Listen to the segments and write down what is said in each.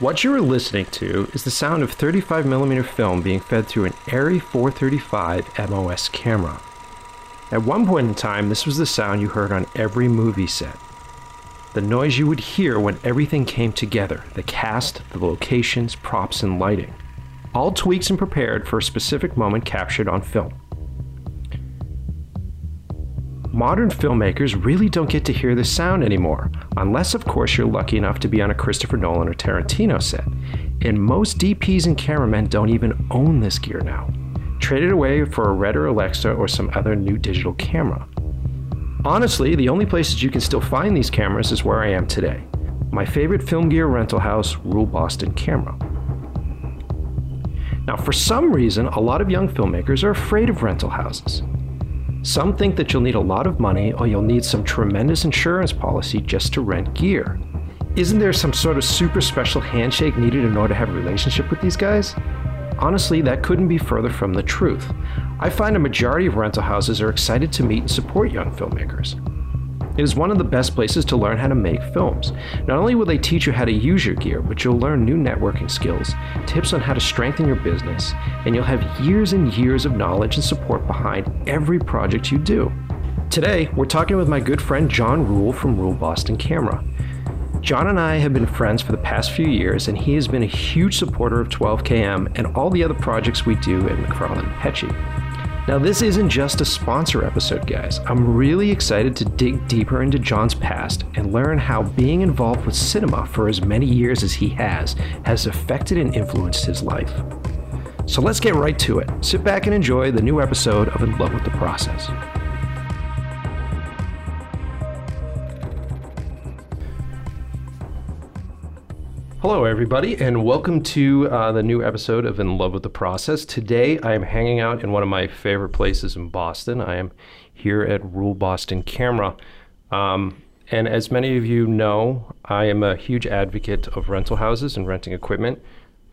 What you are listening to is the sound of 35mm film being fed through an Arri 435 MOS camera. At one point in time, this was the sound you heard on every movie set. The noise you would hear when everything came together the cast, the locations, props, and lighting. All tweaks and prepared for a specific moment captured on film. Modern filmmakers really don't get to hear this sound anymore, unless, of course, you're lucky enough to be on a Christopher Nolan or Tarantino set. And most DPs and cameramen don't even own this gear now. Trade it away for a Red or Alexa or some other new digital camera. Honestly, the only places you can still find these cameras is where I am today. My favorite film gear rental house, Rule Boston Camera. Now, for some reason, a lot of young filmmakers are afraid of rental houses. Some think that you'll need a lot of money or you'll need some tremendous insurance policy just to rent gear. Isn't there some sort of super special handshake needed in order to have a relationship with these guys? Honestly, that couldn't be further from the truth. I find a majority of rental houses are excited to meet and support young filmmakers. It is one of the best places to learn how to make films. Not only will they teach you how to use your gear, but you'll learn new networking skills, tips on how to strengthen your business, and you'll have years and years of knowledge and support behind every project you do. Today, we're talking with my good friend John Rule from Rule Boston Camera. John and I have been friends for the past few years, and he has been a huge supporter of 12KM and all the other projects we do at McFarland Pecci. Now, this isn't just a sponsor episode, guys. I'm really excited to dig deeper into John's past and learn how being involved with cinema for as many years as he has has affected and influenced his life. So let's get right to it. Sit back and enjoy the new episode of In Love with the Process. Hello, everybody, and welcome to uh, the new episode of In Love with the Process. Today, I am hanging out in one of my favorite places in Boston. I am here at Rule Boston Camera. Um, and as many of you know, I am a huge advocate of rental houses and renting equipment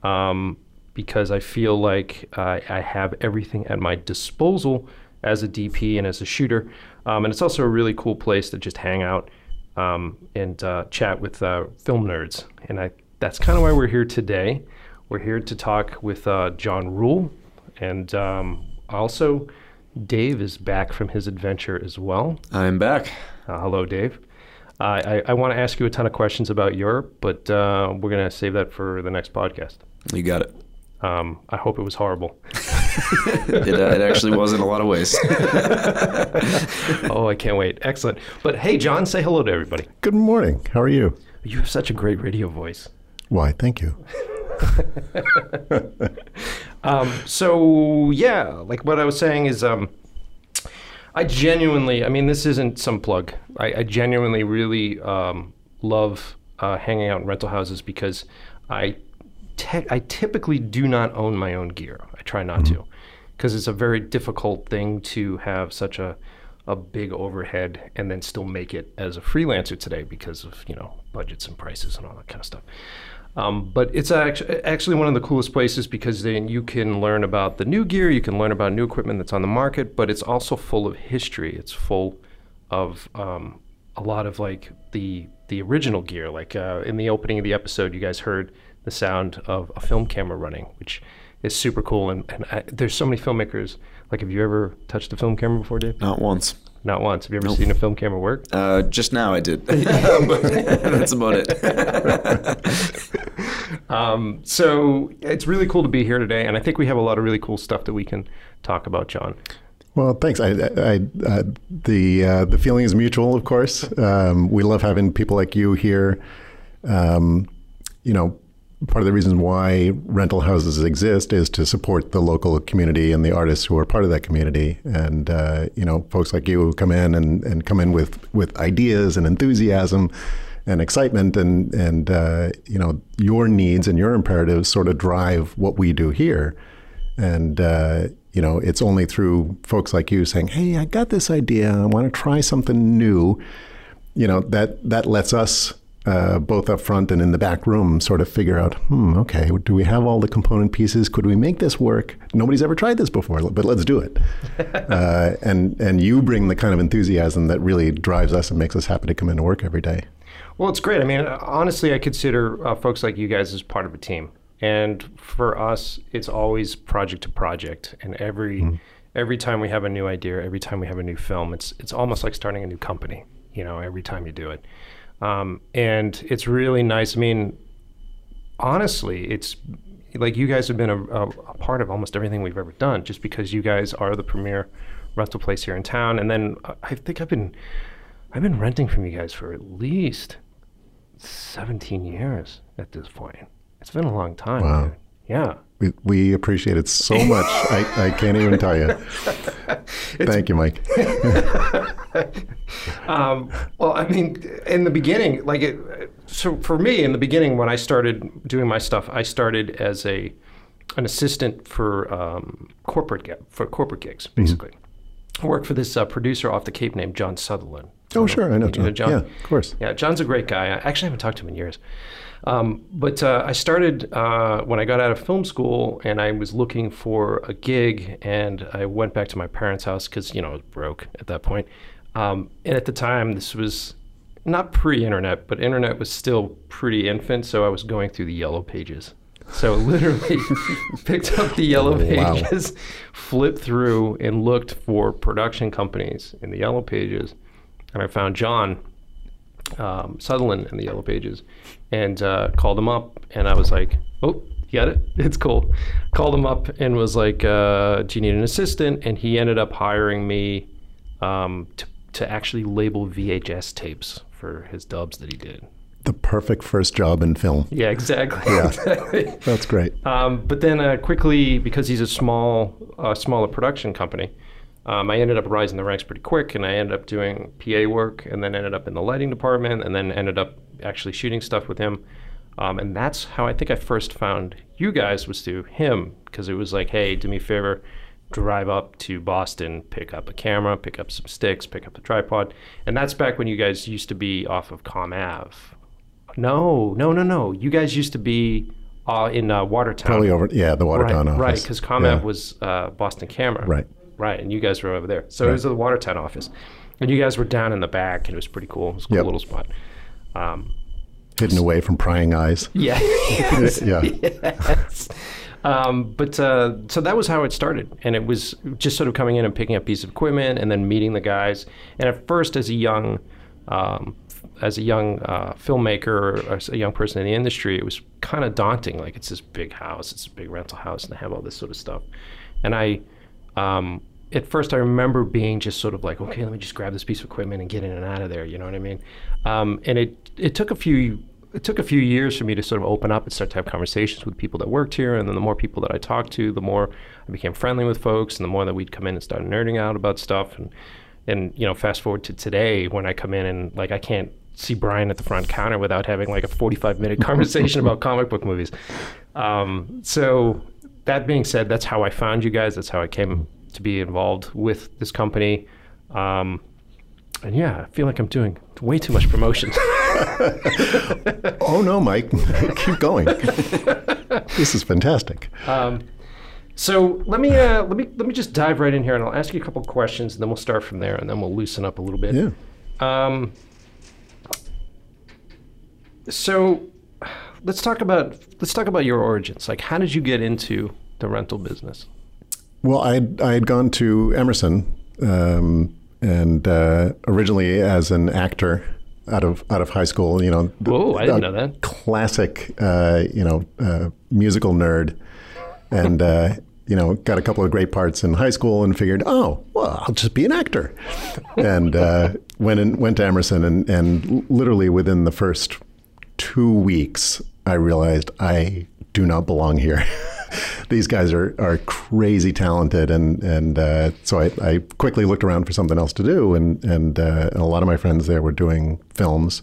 um, because I feel like uh, I have everything at my disposal as a DP and as a shooter. Um, and it's also a really cool place to just hang out um, and uh, chat with uh, film nerds. And I that's kind of why we're here today. We're here to talk with uh, John Rule, and um, also Dave is back from his adventure as well. I'm back. Uh, hello, Dave. Uh, I, I want to ask you a ton of questions about Europe, but uh, we're going to save that for the next podcast. You got it. Um, I hope it was horrible. it, uh, it, actually was in a lot of ways. oh, I can't wait. Excellent. But hey, John, say hello to everybody. Good morning. How are you? You have such a great radio voice. Why, thank you. um, so yeah, like what I was saying is, um, I genuinely, I mean, this isn't some plug. I, I genuinely really um, love uh, hanging out in rental houses because I, te- I typically do not own my own gear. I try not mm-hmm. to, because it's a very difficult thing to have such a a big overhead and then still make it as a freelancer today because of you know budgets and prices and all that kind of stuff. Um, but it's actually one of the coolest places because then you can learn about the new gear, you can learn about new equipment that's on the market, but it's also full of history. It's full of um, a lot of like the the original gear. Like uh, in the opening of the episode, you guys heard the sound of a film camera running, which is super cool. And, and I, there's so many filmmakers. Like, have you ever touched a film camera before, Dave? Not once. Not once. Have you ever nope. seen a film camera work? Uh, just now I did. that's about it. um, so it's really cool to be here today, and I think we have a lot of really cool stuff that we can talk about, John. Well, thanks. I, I, uh, the uh, the feeling is mutual, of course. Um, we love having people like you here. Um, you know, part of the reason why rental houses exist is to support the local community and the artists who are part of that community. And uh, you know, folks like you who come in and, and come in with with ideas and enthusiasm and excitement, and and uh, you know, your needs and your imperatives sort of drive what we do here. And uh, you know, it's only through folks like you saying, "Hey, I got this idea. I want to try something new." You know, that that lets us uh, both up front and in the back room, sort of figure out, hmm, okay, do we have all the component pieces? Could we make this work? Nobody's ever tried this before, but let's do it. uh, and and you bring the kind of enthusiasm that really drives us and makes us happy to come into work every day. Well, it's great. I mean, honestly, I consider uh, folks like you guys as part of a team, and for us, it's always project to project. And every every time we have a new idea, every time we have a new film, it's it's almost like starting a new company. You know, every time you do it, um, and it's really nice. I mean, honestly, it's like you guys have been a, a, a part of almost everything we've ever done, just because you guys are the premier rental place here in town. And then I think I've been I've been renting from you guys for at least 17 years at this point. It's been a long time. Wow. Yeah. We, we appreciate it so much. I, I can't even tell you. Thank you, Mike. Um, well, I mean, in the beginning, like it, so for me, in the beginning, when I started doing my stuff, I started as a an assistant for um, corporate for corporate gigs, basically. I worked for this uh, producer off the Cape named John Sutherland. Oh, sure. I know You John. John? Yeah, of course. Yeah, John's a great guy. I actually haven't talked to him in years. Um, but uh, I started uh, when I got out of film school and I was looking for a gig and I went back to my parents' house because, you know, I was broke at that point. Um, and at the time, this was not pre internet, but internet was still pretty infant. So I was going through the yellow pages. So literally picked up the yellow Wow. pages, flipped through, and looked for production companies in the yellow pages. And I found John um, Sutherland in the Yellow Pages, and uh, called him up, and I was like, "Oh, you got it? It's cool." Called him up and was like, uh, "Do you need an assistant?" And he ended up hiring me um, to to actually label VHS tapes for his dubs that he did. The perfect first job in film. Yeah, exactly. Yeah. exactly. That's great. Um, but then uh, quickly, because he's a small, uh, smaller production company, um, I ended up rising the ranks pretty quick, and I ended up doing PA work, and then ended up in the lighting department, and then ended up actually shooting stuff with him. Um, and that's how I think I first found you guys was through him, because it was like, hey, do me a favor, drive up to Boston, pick up a camera, pick up some sticks, pick up a tripod, and that's back when you guys used to be off of Comm Ave. No, no, no, no. You guys used to be uh, in uh, Watertown. Probably over, yeah, the Watertown right, office. Right, because ComAv Yeah. was uh, Boston Camera. Right. Right, and you guys were over there. So it was the Watertown office. And you guys were down in the back, and it was pretty cool. It was a cool Yep. little spot. Um, hidden away from prying eyes. yeah. yes. Yeah. yes. Um, but uh, so that was how it started, and it was just sort of coming in and picking up pieces of equipment, and then meeting the guys. And at first, as a young, um, as a young uh, filmmaker or a young person in the industry, it was kind of daunting. Like it's this big house, it's a big rental house, and they have all this sort of stuff. And I, um, at first, I remember being just sort of like, okay, let me just grab this piece of equipment and get in and out of there. You know what I mean? Um, and it it took a few it took a few years for me to sort of open up and start to have conversations with people that worked here. And then the more people that I talked to, the more I became friendly with folks, and the more that we'd come in and start nerding out about stuff. And and you know, fast forward to today when I come in and like I can't see Brian at the front counter without having like a 45 minute conversation about comic book movies. Um, so that being said, that's how I found you guys. That's how I came to be involved with this company. Um, and yeah, I feel like I'm doing way too much promotion. Oh no, Mike, keep going. this is fantastic. Um, so let me uh, let me let me just dive right in here, and I'll ask you a couple questions, and then we'll start from there, and then we'll loosen up a little bit. Yeah. Um, so let's talk about let's talk about your origins. Like, how did you get into the rental business? Well, I I had gone to Emerson, um, and uh, originally as an actor out of out of high school. You know, Whoa, I didn't know that. Classic, uh, you know, uh, musical nerd, and uh, you know, got a couple of great parts in high school, and figured, oh, well, I'll just be an actor, and uh, went and went to Emerson, and and literally within the first two weeks, I realized I do not belong here. These guys are, are crazy talented, and and uh, so I, I quickly looked around for something else to do, and and, uh, and a lot of my friends there were doing films,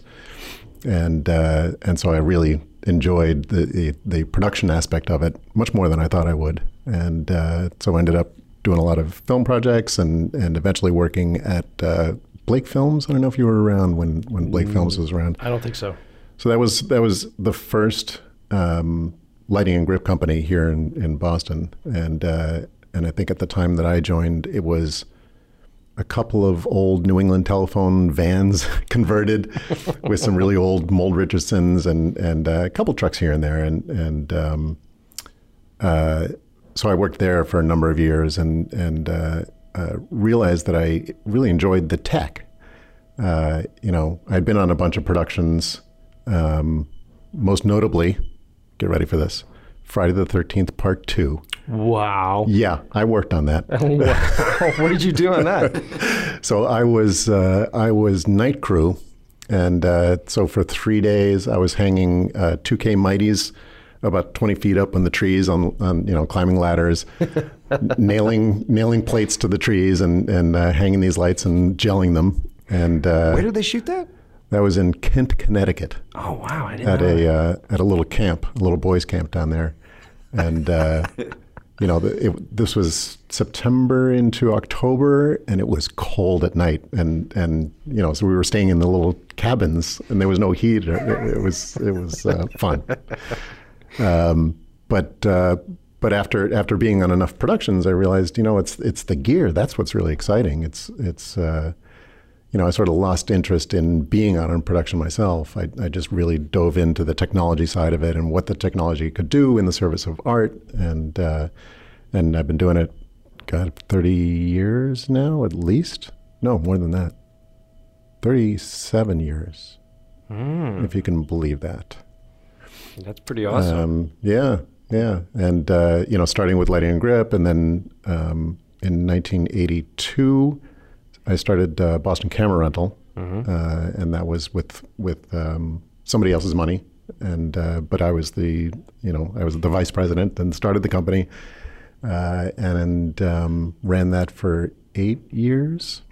and uh, and so I really enjoyed the, the the production aspect of it much more than I thought I would, and uh, so I ended up doing a lot of film projects, and and eventually working at uh, Blake Films. I don't know if you were around when when Blake Films was around. I don't think so. So that was that was the first um, lighting and grip company here in, in Boston, and uh, and I think at the time that I joined, it was a couple of old New England telephone vans converted with some really old Mole Richardsons and and uh, a couple trucks here and there and and um, uh, so I worked there for a number of years and and uh, uh realized that I really enjoyed the tech. Uh, you know, I'd been on a bunch of productions, um, most notably, get ready for this, Friday the Thirteenth Part Two. Wow. Yeah, I worked on that. wow. What did you do on that? so I was uh, I was night crew, and uh, so for three days I was hanging uh, 2K Mighties about 20 feet up on the trees on, on you know climbing ladders, nailing nailing plates to the trees and and uh, hanging these lights and gelling them. And uh, where did they shoot that? That was in Kent, Connecticut. Oh wow! I didn't at know a uh, at a little camp, a little boys' camp down there, and you know, it, this was September into October, and it was cold at night, and and you know, so we were staying in the little cabins, and there was no heat. It, it was it was uh, fun, um, but uh, but after after being on enough productions, I realized, you know, it's it's the gear that's what's really exciting. It's it's uh, you know, I sort of lost interest in being on production myself. I, I, just really dove into the technology side of it and what the technology could do in the service of art, and uh, and I've been doing it, God, thirty years now at least. No, more than that. Thirty-seven years, mm. if you can believe that. That's pretty awesome. Um, yeah, yeah, and uh, you know, starting with lighting and grip, and then um, in 1982 I started uh, Boston Camera Rental, mm-hmm. uh, and that was with with um, somebody else's money. And uh, but I was the you know I was the vice president and started the company, uh, and um, ran that for eight years.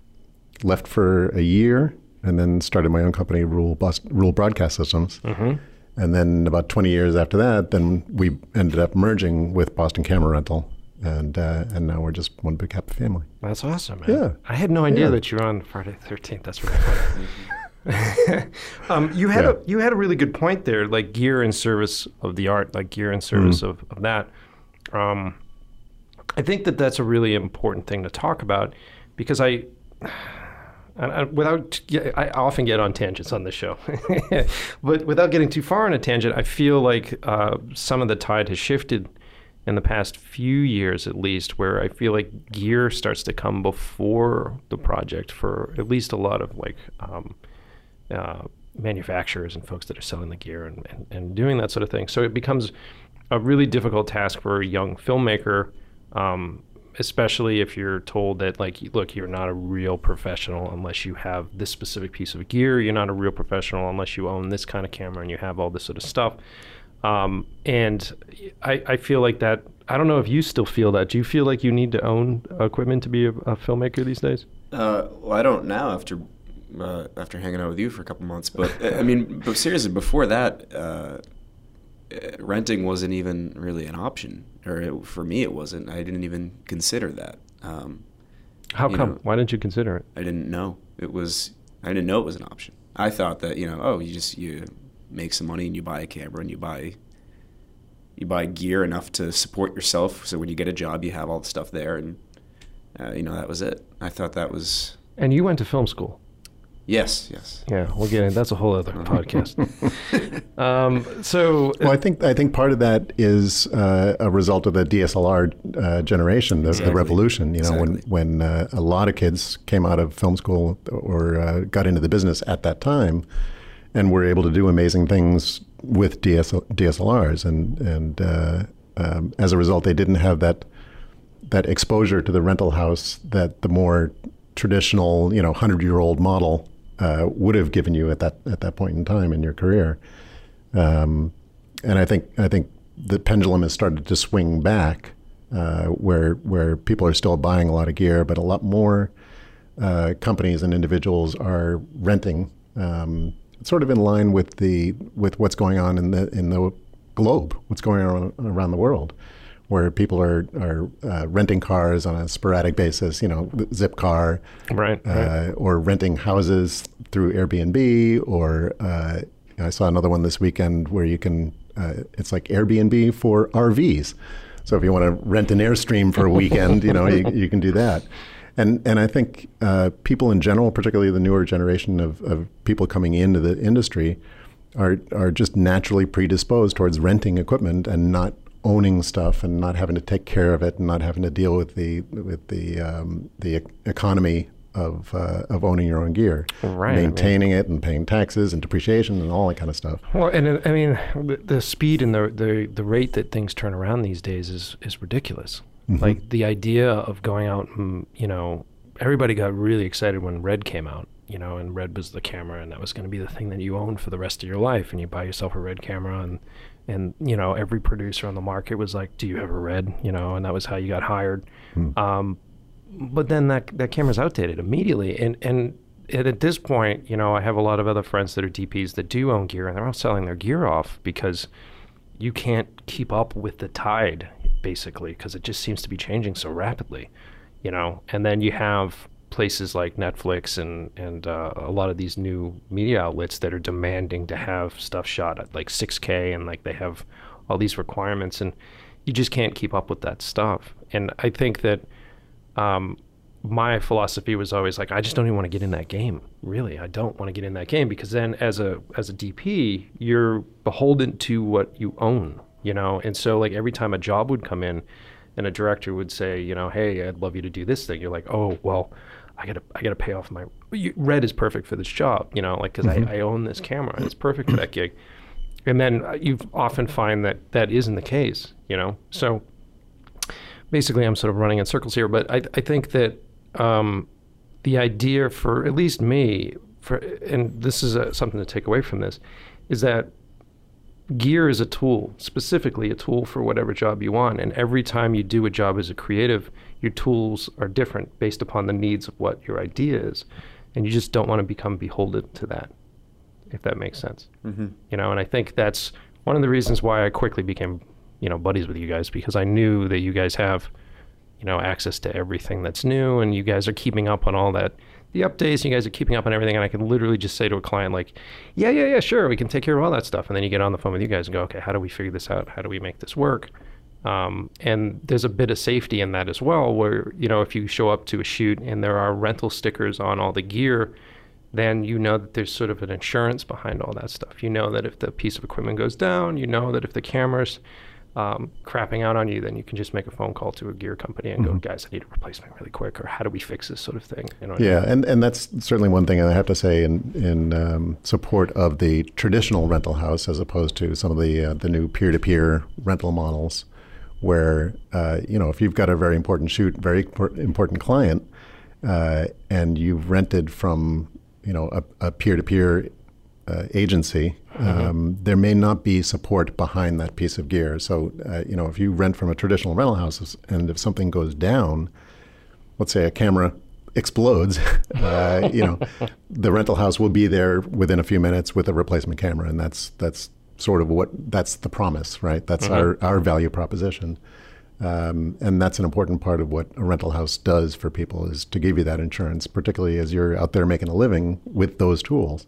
Left for a year, and then started my own company, Rule Boston, Rule Broadcast Systems. Mm-hmm. And then about 20 years after that, then we ended up merging with Boston Camera Rental, and uh, and now we're just one big happy family. That's awesome, man. Yeah, I had no idea yeah. that you were on Friday the Thirteenth. That's really funny. um, you had yeah. a you had a really good point there, like gear in service of the art, like gear in service mm. of, of that. Um, I think that that's a really important thing to talk about because I. I, without, I often get on tangents on this show, but without getting too far on a tangent, I feel like uh, some of the tide has shifted in the past few years at least where I feel like gear starts to come before the project for at least a lot of like um, uh, manufacturers and folks that are selling the gear and, and, and, doing that sort of thing. So it becomes a really difficult task for a young filmmaker, um, especially if you're told that like, look, you're not a real professional unless you have this specific piece of gear. You're not a real professional unless you own this kind of camera and you have all this sort of stuff. Um, and I, I, feel like that. I don't know if you still feel that. Do you feel like you need to own equipment to be a, a filmmaker these days? Uh, well, I don't now after uh, after hanging out with you for a couple months. But I mean, but seriously, before that, uh, renting wasn't even really an option, or it, for me, it wasn't. I didn't even consider that. Um, How come? Know, Why didn't you consider it? I didn't know it was. I didn't know it was an option. I thought that you know, oh, you just you make some money and you buy a camera and you buy you buy gear enough to support yourself. So when you get a job, you have all the stuff there, and uh, you know that was it. I thought that was. And you went to film school. Yes, yes. Yeah, we'll get in. That's a whole other podcast. um, so, well, I think I think part of that is uh, a result of the DSLR uh, generation, the, exactly. the, revolution. You know, exactly. when when uh, a lot of kids came out of film school or uh, got into the business at that time and we're able to do amazing things with DSL, DSLRs, and and uh, um, as a result, they didn't have that that exposure to the rental house that the more traditional, you know, hundred year old model uh, would have given you at that at that point in time in your career. Um, and I think I think the pendulum has started to swing back, uh, where where people are still buying a lot of gear, but a lot more uh, companies and individuals are renting. Um, sort of in line with the with what's going on in the in the globe, what's going on around the world, where people are are uh, renting cars on a sporadic basis, you know, Zipcar, right, uh, right. or renting houses through Airbnb, or uh, I saw another one this weekend where you can uh, it's like Airbnb for RVs. So if you want to rent an Airstream for a weekend, you know, you, you can do that. And and I think uh, people in general, particularly the newer generation of, of people coming into the industry, are are just naturally predisposed towards renting equipment and not owning stuff and not having to take care of it and not having to deal with the with the um, the economy of uh, of owning your own gear, Right, maintaining it and paying taxes and depreciation and all that kind of stuff. Well, and uh, I mean, the, the speed and the, the the rate that things turn around these days is is ridiculous. Like the idea of going out, and, you know, everybody got really excited when Red came out. You know, and Red was the camera, and that was going to be the thing that you owned for the rest of your life. And you buy yourself a Red camera, and and you know, every producer on the market was like, "Do you have a Red?" You know, and that was how you got hired. Um, but then that that camera's outdated immediately, and and and at this point, you know, I have a lot of other friends that are DPs that do own gear, and they're all selling their gear off because you can't keep up with the tide, basically, because it just seems to be changing so rapidly, you know. And then you have places like Netflix and and uh, a lot of these new media outlets that are demanding to have stuff shot at like 6K, and like they have all these requirements, and you just can't keep up with that stuff. And I think that um, my philosophy was always like, I just don't even want to get in that game. Really, I don't want to get in that game because then, as a as a DP, you're beholden to what you own, you know. And so, like every time a job would come in, and a director would say, you know, hey, I'd love you to do this thing. You're like, oh, well, I gotta I gotta pay off my you, red is perfect for this job, you know, like because I, I own this camera, it's perfect for that gig. And then uh, you often find that that isn't the case, you know. So basically I'm sort of running in circles here, but I, I think that um, the idea for at least me, for and this is uh something to take away from this, is that gear is a tool, specifically a tool for whatever job you want. And every time you do a job as a creative, your tools are different based upon the needs of what your idea is, and you just don't want to become beholden to that, if that makes sense. Mm-hmm. You know, and I think that's one of the reasons why I quickly became, you know, buddies with you guys because I knew that you guys have, you know, access to everything that's new, and you guys are keeping up on all that, the updates. You guys are keeping up on everything, and I can literally just say to a client like, "Yeah, yeah, yeah, sure, we can take care of all that stuff," and then you get on the phone with you guys and go, "Okay, how do we figure this out? How do we make this work?" Um, and there's a bit of safety in that as well, where you know if you show up to a shoot and there are rental stickers on all the gear, then you know that there's sort of an insurance behind all that stuff. You know that if the piece of equipment goes down, you know that if the camera's um, crapping out on you, then you can just make a phone call to a gear company and go, guys, I need a replacement really quick, or how do we fix this sort of thing? You know what I mean? Yeah, and, and that's certainly one thing I have to say in in um, support of the traditional rental house as opposed to some of the uh, the new peer to peer rental models, where uh, you know if you've got a very important shoot, very important client, uh, and you've rented from you know a peer to peer agency, um, there may not be support behind that piece of gear. So uh, you know if you rent from a traditional rental house and if something goes down, let's say a camera explodes, uh, you know, the rental house will be there within a few minutes with a replacement camera, and that's that's sort of what that's the promise, right? That's our our value proposition, um, and that's an important part of what a rental house does for people is to give you that insurance, particularly as you're out there making a living with those tools.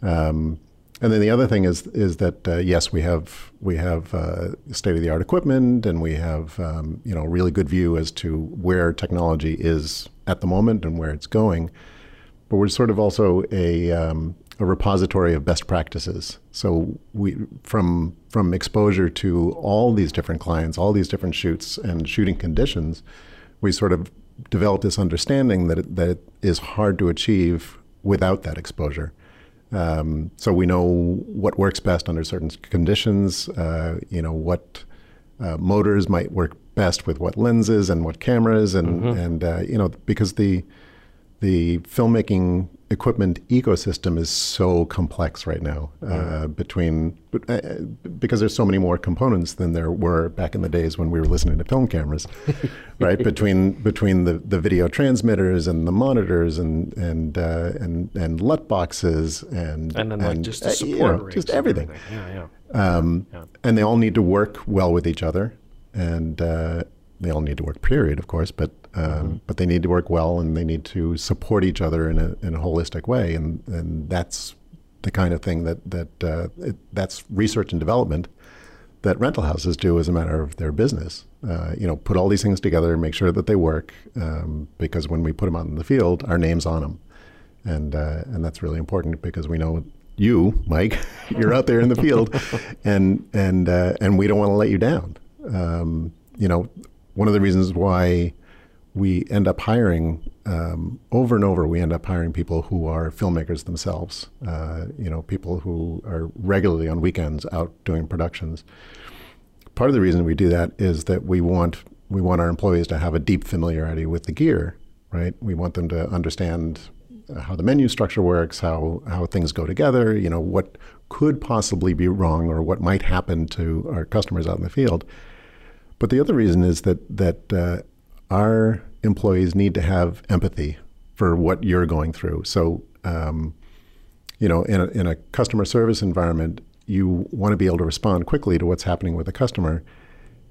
Um, and then the other thing is is that uh, yes, we have we have uh, state of the art equipment, and we have um, you know really good view as to where technology is at the moment and where it's going. But we're sort of also a um, a repository of best practices. So we from from exposure to all these different clients, all these different shoots and shooting conditions, we sort of develop this understanding that it, that it is hard to achieve without that exposure. Um, so we know what works best under certain conditions. Uh, you know what uh, motors might work best with what lenses and what cameras, and and uh, you know because the the filmmaking equipment ecosystem is so complex right now uh, between uh, because there's so many more components than there were back in the days when we were listening to film cameras right between between the, the video transmitters and the monitors and and uh, and and LUT boxes and And then like just the uh, support you know, just and everything Yeah, yeah. um, Yeah. and they all need to work well with each other, and uh, they all need to work. Period, of course, but um, Mm-hmm. but they need to work well, and they need to support each other in a in a holistic way, and and that's the kind of thing that that uh, it, that's research and development that rental houses do as a matter of their business. Uh, you know, put all these things together, and make sure that they work, um, because when we put them out in the field, our name's on them, and uh, and that's really important because we know you, Mike, you're out there in the field, and and uh, and we don't want to let you down. Um, you know, one of the reasons why we end up hiring um, over and over. We end up hiring people who are filmmakers themselves. Uh, you know, people who are regularly on weekends out doing productions. Part of the reason we do that is that we want we want our employees to have a deep familiarity with the gear. Right? We want them to understand how the menu structure works, how how things go together. You know, what could possibly be wrong or what might happen to our customers out in the field. But the other reason is that that uh, our employees need to have empathy for what you're going through. So, um, you know, in a, in a customer service environment, you want to be able to respond quickly to what's happening with a customer.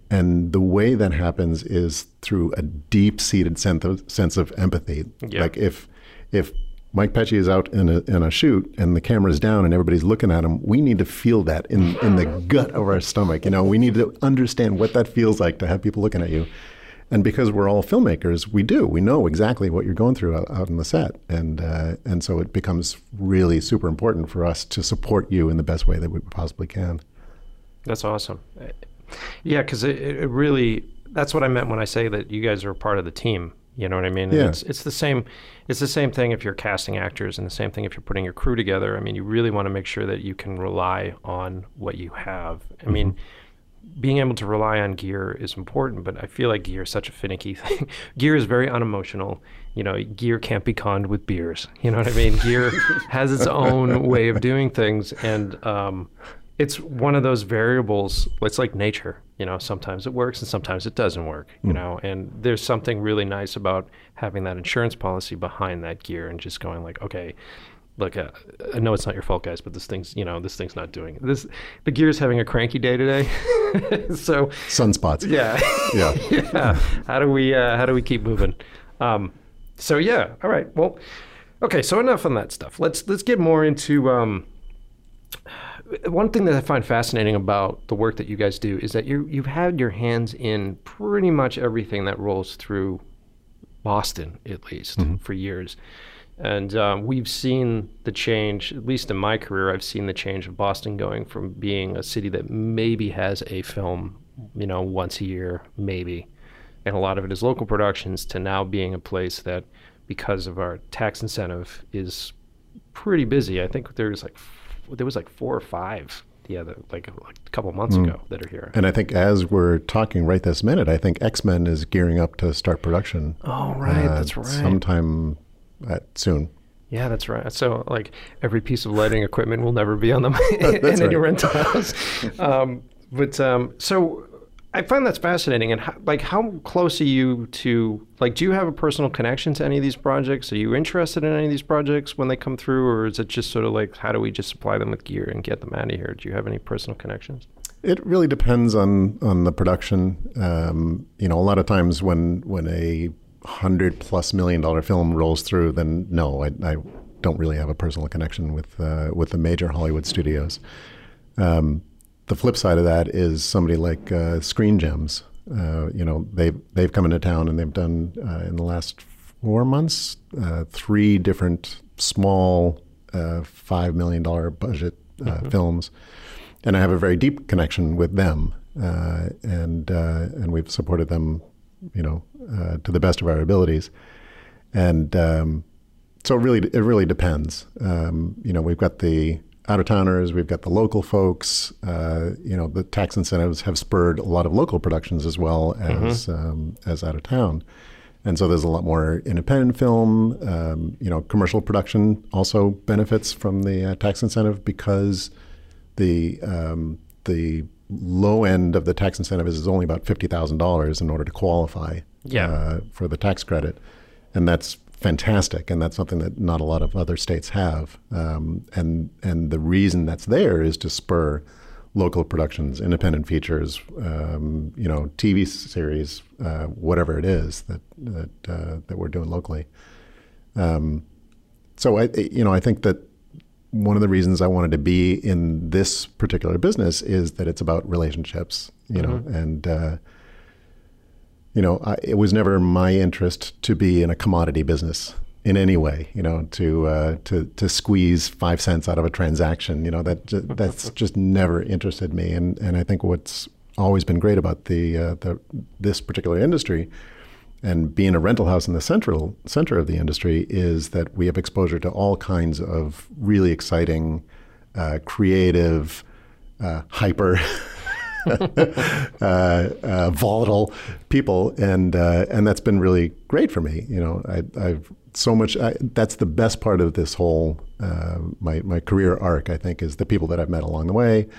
And the way that happens is through a deep-seated sense of, sense of empathy. Like if if Mike Pecci is out in a, in a shoot and the camera's down and everybody's looking at him, we need to feel that in, in the gut of our stomach. You know, we need to understand what that feels like to have people looking at you. And because we're all filmmakers, we do. We know exactly what you're going through out, out in the set, and uh, and so it becomes really super important for us to support you in the best way that we possibly can. That's awesome. Yeah, because it, it really that's what I meant when I say that you guys are part of the team. You know what I mean? Yeah. It's it's the same it's the same thing if you're casting actors and the same thing if you're putting your crew together. I mean, you really want to make sure that you can rely on what you have. I mean, being able to rely on gear is important, but I feel like gear is such a finicky thing. gear is very unemotional. You know, gear can't be conned with beers. You know what I mean? Gear has its own way of doing things, and um, it's one of those variables. It's like nature. You know, sometimes it works and sometimes it doesn't work. You know, and there's something really nice about having that insurance policy behind that gear and just going like, okay, look, uh, I know it's not your fault, guys, but this thing's, you know, this thing's not doing this. The gear's having a cranky day today, so Sunspots. yeah, Yeah. yeah. How do we, uh, how do we keep moving? Um, so yeah, all right. Well, okay. So enough on that stuff. Let's let's get more into. Um, one thing that I find fascinating about the work that you guys do is that you you've had your hands in pretty much everything that rolls through Boston, at least for years. And um, we've seen the change, at least in my career, I've seen the change of Boston going from being a city that maybe has a film, you know, once a year, maybe, and a lot of it is local productions, to now being a place that, because of our tax incentive, is pretty busy. I think there's like, there was like four or five the other, like, like a couple months ago that are here. And I think as we're talking right this minute, I think X Men is gearing up to start production. Oh, right, uh, that's right. Sometime at, soon. Yeah, that's right. So, like, every piece of lighting equipment will never be on the in That's any right. rental house. Um, but um, so, I find that's fascinating. And how, like, how close are you to like? Do you have a personal connection to any of these projects? Are you interested in any of these projects when they come through, or is it just sort of like, how do we just supply them with gear and get them out of here? Do you have any personal connections? It really depends on on the production. Um, you know, a lot of times when when a hundred plus million dollar film rolls through, then no, I, I don't really have a personal connection with uh, with the major Hollywood studios. Um, the flip side of that is somebody like uh, Screen Gems. Uh, you know, they've they've come into town and they've done uh, in the last four months uh, three different small uh, five million dollar budget uh, films, and I have a very deep connection with them, uh, and uh, and we've supported them, you know, uh, to the best of our abilities, and um, so it really it really depends. Um, you know, we've got the out of towners, we've got the local folks. Uh, you know, the tax incentives have spurred a lot of local productions as well as um, as out of town, and so there's a lot more independent film. Um, you know, commercial production also benefits from the uh, tax incentive because the um, the low end of the tax incentive is only about fifty thousand dollars in order to qualify Yeah. uh, for the tax credit, and that's fantastic, and that's something that not a lot of other states have. Um, and and the reason that's there is to spur local productions, independent features, um, you know, TV series, uh, whatever it is that that uh, that we're doing locally. Um, so I, you know, I think that one of the reasons I wanted to be in this particular business is that it's about relationships, you know, and uh, you know, I, it was never my interest to be in a commodity business in any way. You know, to uh, to to squeeze five cents out of a transaction. You know, that that's just never interested me. And and I think what's always been great about the uh, the this particular industry and being a rental house in the central center of the industry is that we have exposure to all kinds of really exciting, uh, creative, uh, hyper. uh, uh, volatile people, and uh, and that's been really great for me. You know, I, have so much. I, that's the best part of this whole uh, my my career arc. I think is the people that I've met along the way,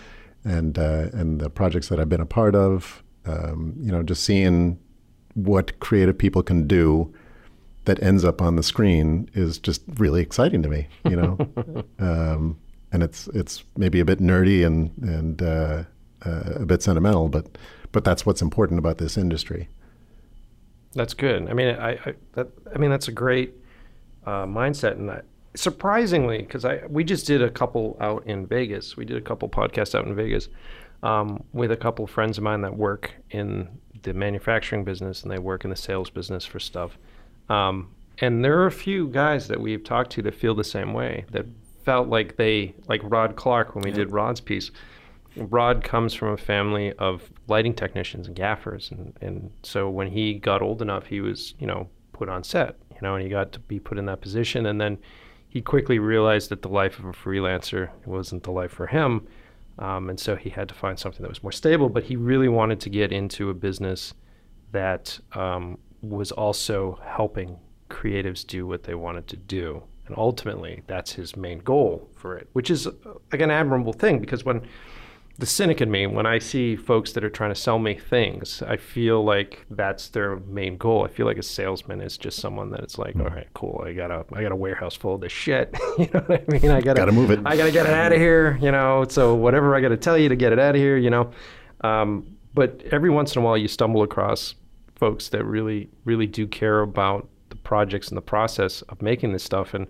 and and the projects that I've been a part of. Um, you know, just seeing what creative people can do that ends up on the screen is just really exciting to me, you know. um, and it's it's maybe a bit nerdy and and uh, uh, a bit sentimental, but but that's what's important about this industry. That's good. I mean, I, I that I mean that's a great uh, mindset, and that surprisingly, because I we just did a couple out in Vegas. We did a couple podcasts out in Vegas um, with a couple of friends of mine that work in the manufacturing business and they work in the sales business for stuff. Um, and there are a few guys that we've talked to that feel the same way, that felt like they, like Rod Clark when we yeah. did Rod's piece. Rod comes from a family of lighting technicians and gaffers, and, and so when he got old enough, he was, you know, put on set, you know, and he got to be put in that position, and then he quickly realized that the life of a freelancer wasn't the life for him, um, and so he had to find something that was more stable, but he really wanted to get into a business that um, was also helping creatives do what they wanted to do. And ultimately, that's his main goal for it, which is uh, like an admirable thing because when the cynic in me, when I see folks that are trying to sell me things, I feel like that's their main goal. I feel like a salesman is just someone that it's like, mm. all right, cool, I got a I got a warehouse full of this shit. you know what I mean? I gotta, gotta move it. I gotta get it out of here. You know, so whatever I gotta tell you to get it out of here. You know, um, but every once in a while you stumble across folks that really really do care about the projects and the process of making this stuff. And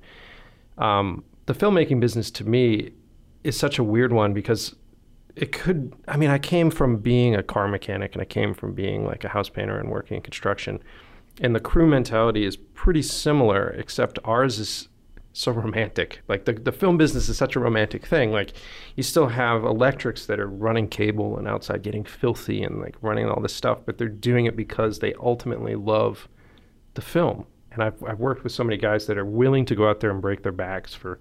um, the filmmaking business to me is such a weird one because it could i mean i came from being a car mechanic and i came from being like a house painter and working in construction. And the crew mentality is pretty similar except ours is so romantic. Like the, the film business is such a romantic thing. Like you still have electrics that are running cable and outside getting filthy and like running all this stuff but they're doing it because they ultimately love the film. And i've, I've worked with so many guys that are willing to go out there and break their backs for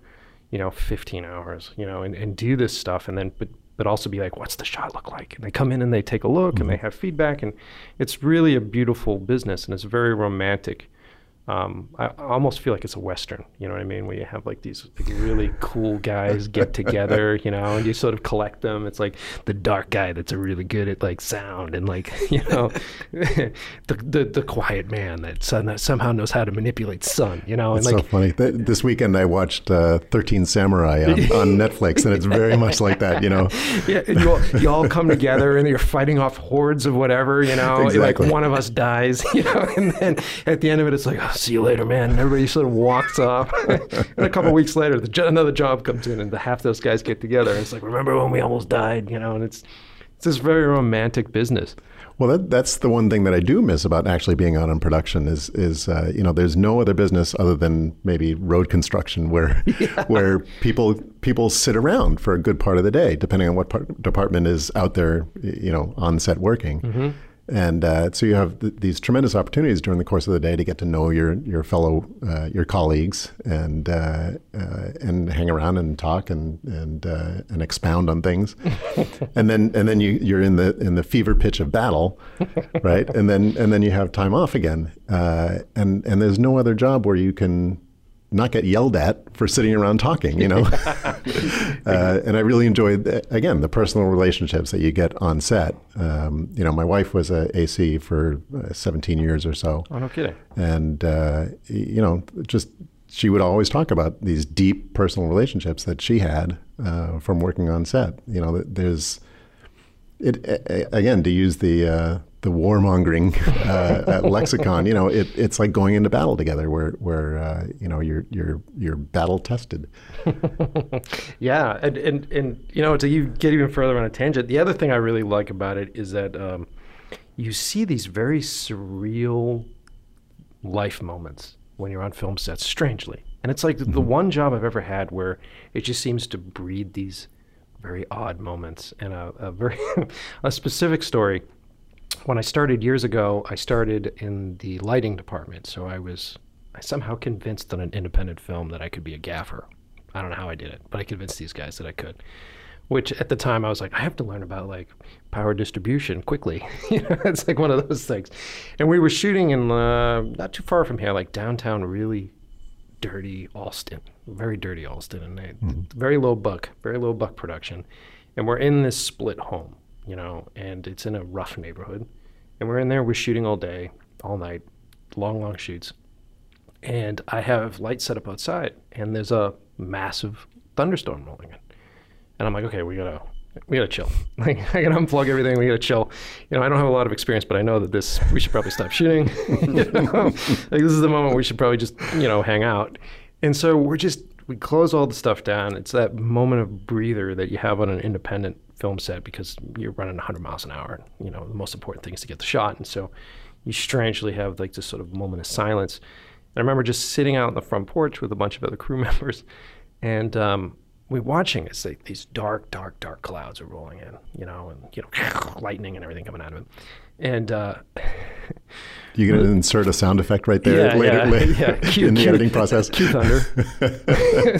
you know 15 hours you know and, and do this stuff and then but but also be like, what's the shot look like? And they come in and they take a look mm-hmm. and they mm-hmm. have feedback, and it's really a beautiful business and it's very romantic um, I, almost feel like it's a western. You know what I mean? Where you have like these like, really cool guys get together, you know, and you sort of collect them. It's like the dark guy that's a really good at like sound and like you know, the, the the quiet man that somehow knows how to manipulate sun. You know, and it's like, so funny. This weekend I watched uh, Thirteen Samurai on, on, Netflix, and it's very much like that. You know, yeah, you all, you all come together and you're fighting off hordes of whatever. You know, exactly. like one of us dies. You know, and then at the end of it, it's like. Oh, see you later, man. And everybody sort of walks off. and a couple weeks later, the, another job comes in, and the half those guys get together. And it's like, remember when we almost died? You know, and it's it's this very romantic business. Well, that, that's the one thing that I do miss about actually being out on production is is uh, you know there's no other business other than maybe road construction where yeah. where people people sit around for a good part of the day, depending on what part, department is out there, you know, on set working. Mm-hmm. And uh, so you have th- these tremendous opportunities during the course of the day to get to know your your fellow uh, your colleagues and uh, uh and hang around and talk and and uh, and expound on things, and then and then you you're in the in the fever pitch of battle, right? And then and then you have time off again, uh, and and there's no other job where you can not get yelled at for sitting around talking, you know. uh, and I really enjoyed again the personal relationships that you get on set. Um, you know, my wife was a AC for uh, 17 years or so. Oh, no kidding. And uh, you know, just she would always talk about these deep personal relationships that she had uh, from working on set. You know, there's it again to use the uh, the warmongering uh, lexicon. You know, it, it's like going into battle together, where where uh, you know you're you're you're battle tested. yeah, and, and and you know to you get even further on a tangent, the other thing I really like about it is that um, you see these very surreal life moments when you're on film sets, strangely. And it's like the one job I've ever had where it just seems to breed these very odd moments. And a, a very a specific story. When I started years ago, I started in the lighting department. So I was I somehow convinced on an independent film that I could be a gaffer. I don't know how I did it, but I convinced these guys that I could. Which at the time I was like, I have to learn about like power distribution quickly. you know, it's like one of those things. And we were shooting in uh, not too far from here, like downtown, really dirty Allston, very dirty Allston, and they, very low buck, very low buck production. And we're in this split home, you know, and it's in a rough neighborhood. And we're in there, we're shooting all day, all night, long, long shoots. And I have lights set up outside, and there's a massive thunderstorm rolling in. And I'm like, okay, we gotta we gotta chill. Like I gotta unplug everything. We gotta chill. You know, I don't have a lot of experience, but I know that this we should probably stop shooting. you know? Like this is the moment we should probably just you know hang out. And so we're just we close all the stuff down. It's that moment of breather that you have on an independent film set because you're running 100 miles an hour. You know, the most important thing is to get the shot. And so you strangely have like this sort of moment of silence. And I remember just sitting out on the front porch with a bunch of other crew members, and um, we're watching as like these dark, dark, dark clouds are rolling in, you know, and you know, lightning and everything coming out of it. And uh, You gonna insert a sound effect right there Yeah, later, yeah, later yeah. Cue- in the cue- editing process. Cue thunder.